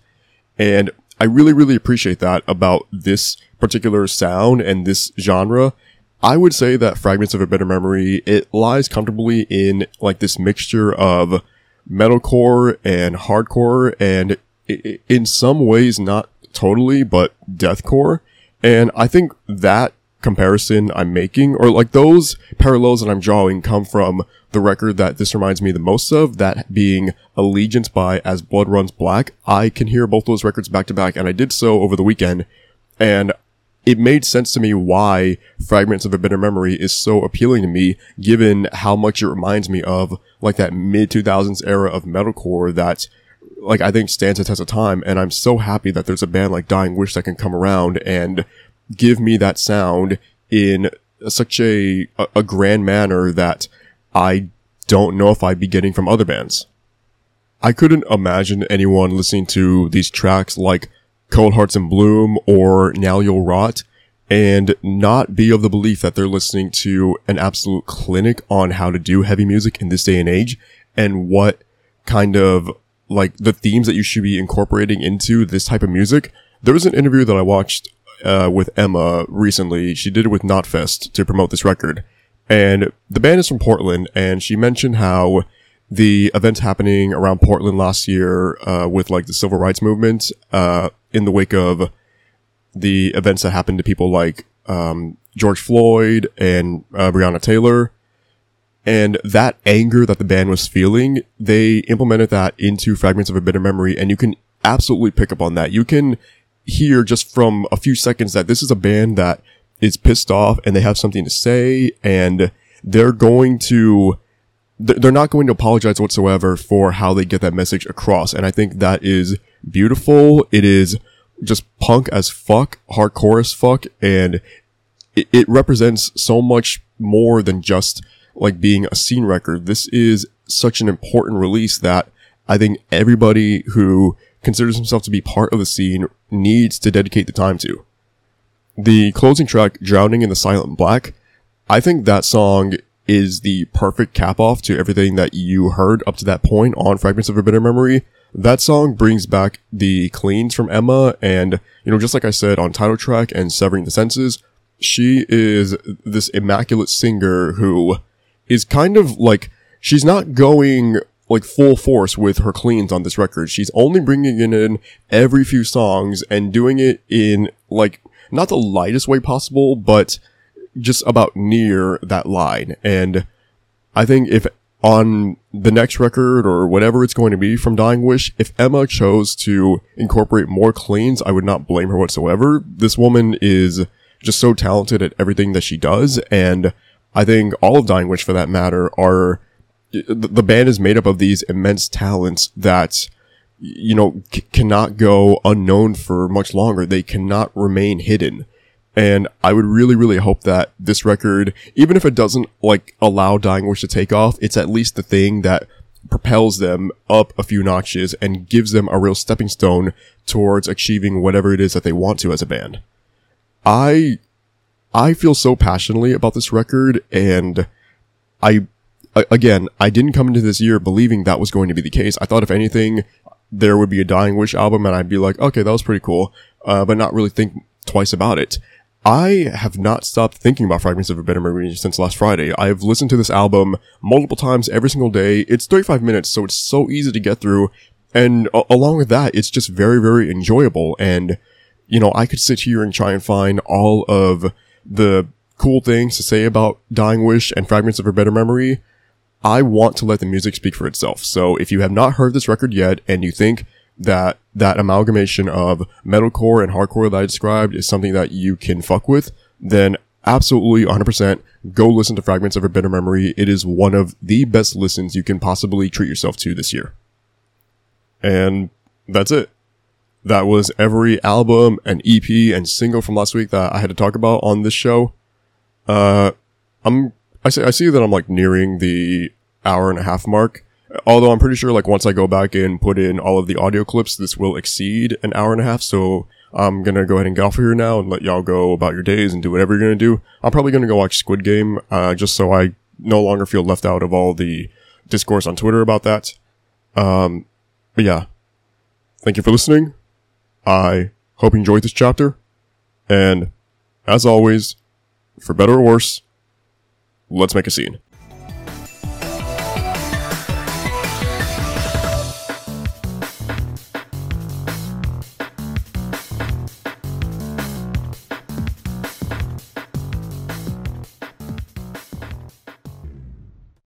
And I really, really appreciate that about this particular sound and this genre. I would say that Fragments of a Bitter Memory, it lies comfortably in like this mixture of metalcore and hardcore and in some ways not totally, but deathcore. And I think that comparison I'm making, or like those parallels that I'm drawing come from the record that this reminds me the most of, that being Allegiance by As Blood Runs Black. I can hear both those records back to back, and I did so over the weekend. And it made sense to me why Fragments of a Bitter Memory is so appealing to me, given how much it reminds me of like that mid 2000s era of metalcore that like I think stands the test of time. And I'm so happy that there's a band like Dying Wish that can come around and give me that sound in such a, a, grand manner that I don't know if I'd be getting from other bands. I couldn't imagine anyone listening to these tracks like Cold Hearts in Bloom or Now You'll Rot and not be of the belief that they're listening to an absolute clinic on how to do heavy music in this day and age and what kind of like the themes that you should be incorporating into this type of music. There was an interview that I watched uh, with Emma recently. She did it with Knotfest to promote this record. And the band is from Portland, and she mentioned how the events happening around Portland last year uh, with like the civil rights movement uh, in the wake of the events that happened to people like um, George Floyd and uh, Breonna Taylor. And that anger that the band was feeling, they implemented that into Fragments of a Bitter Memory, and you can absolutely pick up on that. You can hear just from a few seconds that this is a band that is pissed off and they have something to say, and they're going to they're not going to apologize whatsoever for how they get that message across. And I think that is beautiful. It is just punk as fuck, hardcore as fuck, and it, it represents so much more than just like being a scene record. This is such an important release that I think everybody who considers himself to be part of the scene needs to dedicate the time to. The closing track, Drowning in the Silent Black, I think that song is the perfect cap off to everything that you heard up to that point on Fragments of a Bitter Memory. That song brings back the cleans from Emma and, you know, just like I said on title track and Severing the Senses, she is this immaculate singer who is kind of like, she's not going like full force with her cleans on this record. She's only bringing it in every few songs and doing it in like, not the lightest way possible, but just about near that line. And I think if on the next record or whatever it's going to be from Dying Wish, if Emma chose to incorporate more cleans, I would not blame her whatsoever. This woman is just so talented at everything that she does. And I think all of Dying Wish for that matter are, the band is made up of these immense talents that, you know, c- cannot go unknown for much longer. They cannot remain hidden. And I would really, really hope that this record, even if it doesn't like allow Dying Wish to take off, it's at least the thing that propels them up a few notches and gives them a real stepping stone towards achieving whatever it is that they want to as a band. I, I feel so passionately about this record and I, again, I didn't come into this year believing that was going to be the case. I thought if anything, there would be a Dying Wish album and I'd be like, okay, that was pretty cool, uh, but not really think twice about it. I have not stopped thinking about Fragments of a Bitter Memory since last Friday. I've listened to this album multiple times every single day. It's 35 minutes, so it's so easy to get through. And a- along with that, it's just very, very enjoyable. And, you know, I could sit here and try and find all of the cool things to say about Dying Wish and Fragments of a Bitter Memory. I want to let the music speak for itself. So if you have not heard this record yet and you think that that amalgamation of metalcore and hardcore that I described is something that you can fuck with, then absolutely 100% go listen to Fragments of a Bitter Memory. It is one of the best listens you can possibly treat yourself to this year. And that's it. That was every album and EP and single from last week that I had to talk about on this show. Uh, I'm, I see, I see that I'm like nearing the hour and a half mark. Although I'm pretty sure like once I go back and put in all of the audio clips, this will exceed an hour and a half. So I'm gonna go ahead and get off of here now and let y'all go about your days and do whatever you're gonna do. I'm probably gonna go watch Squid Game, uh, just so I no longer feel left out of all the discourse on Twitter about that. Um, but yeah. Thank you for listening. I hope you enjoyed this chapter. And as always, for better or worse, let's make a scene.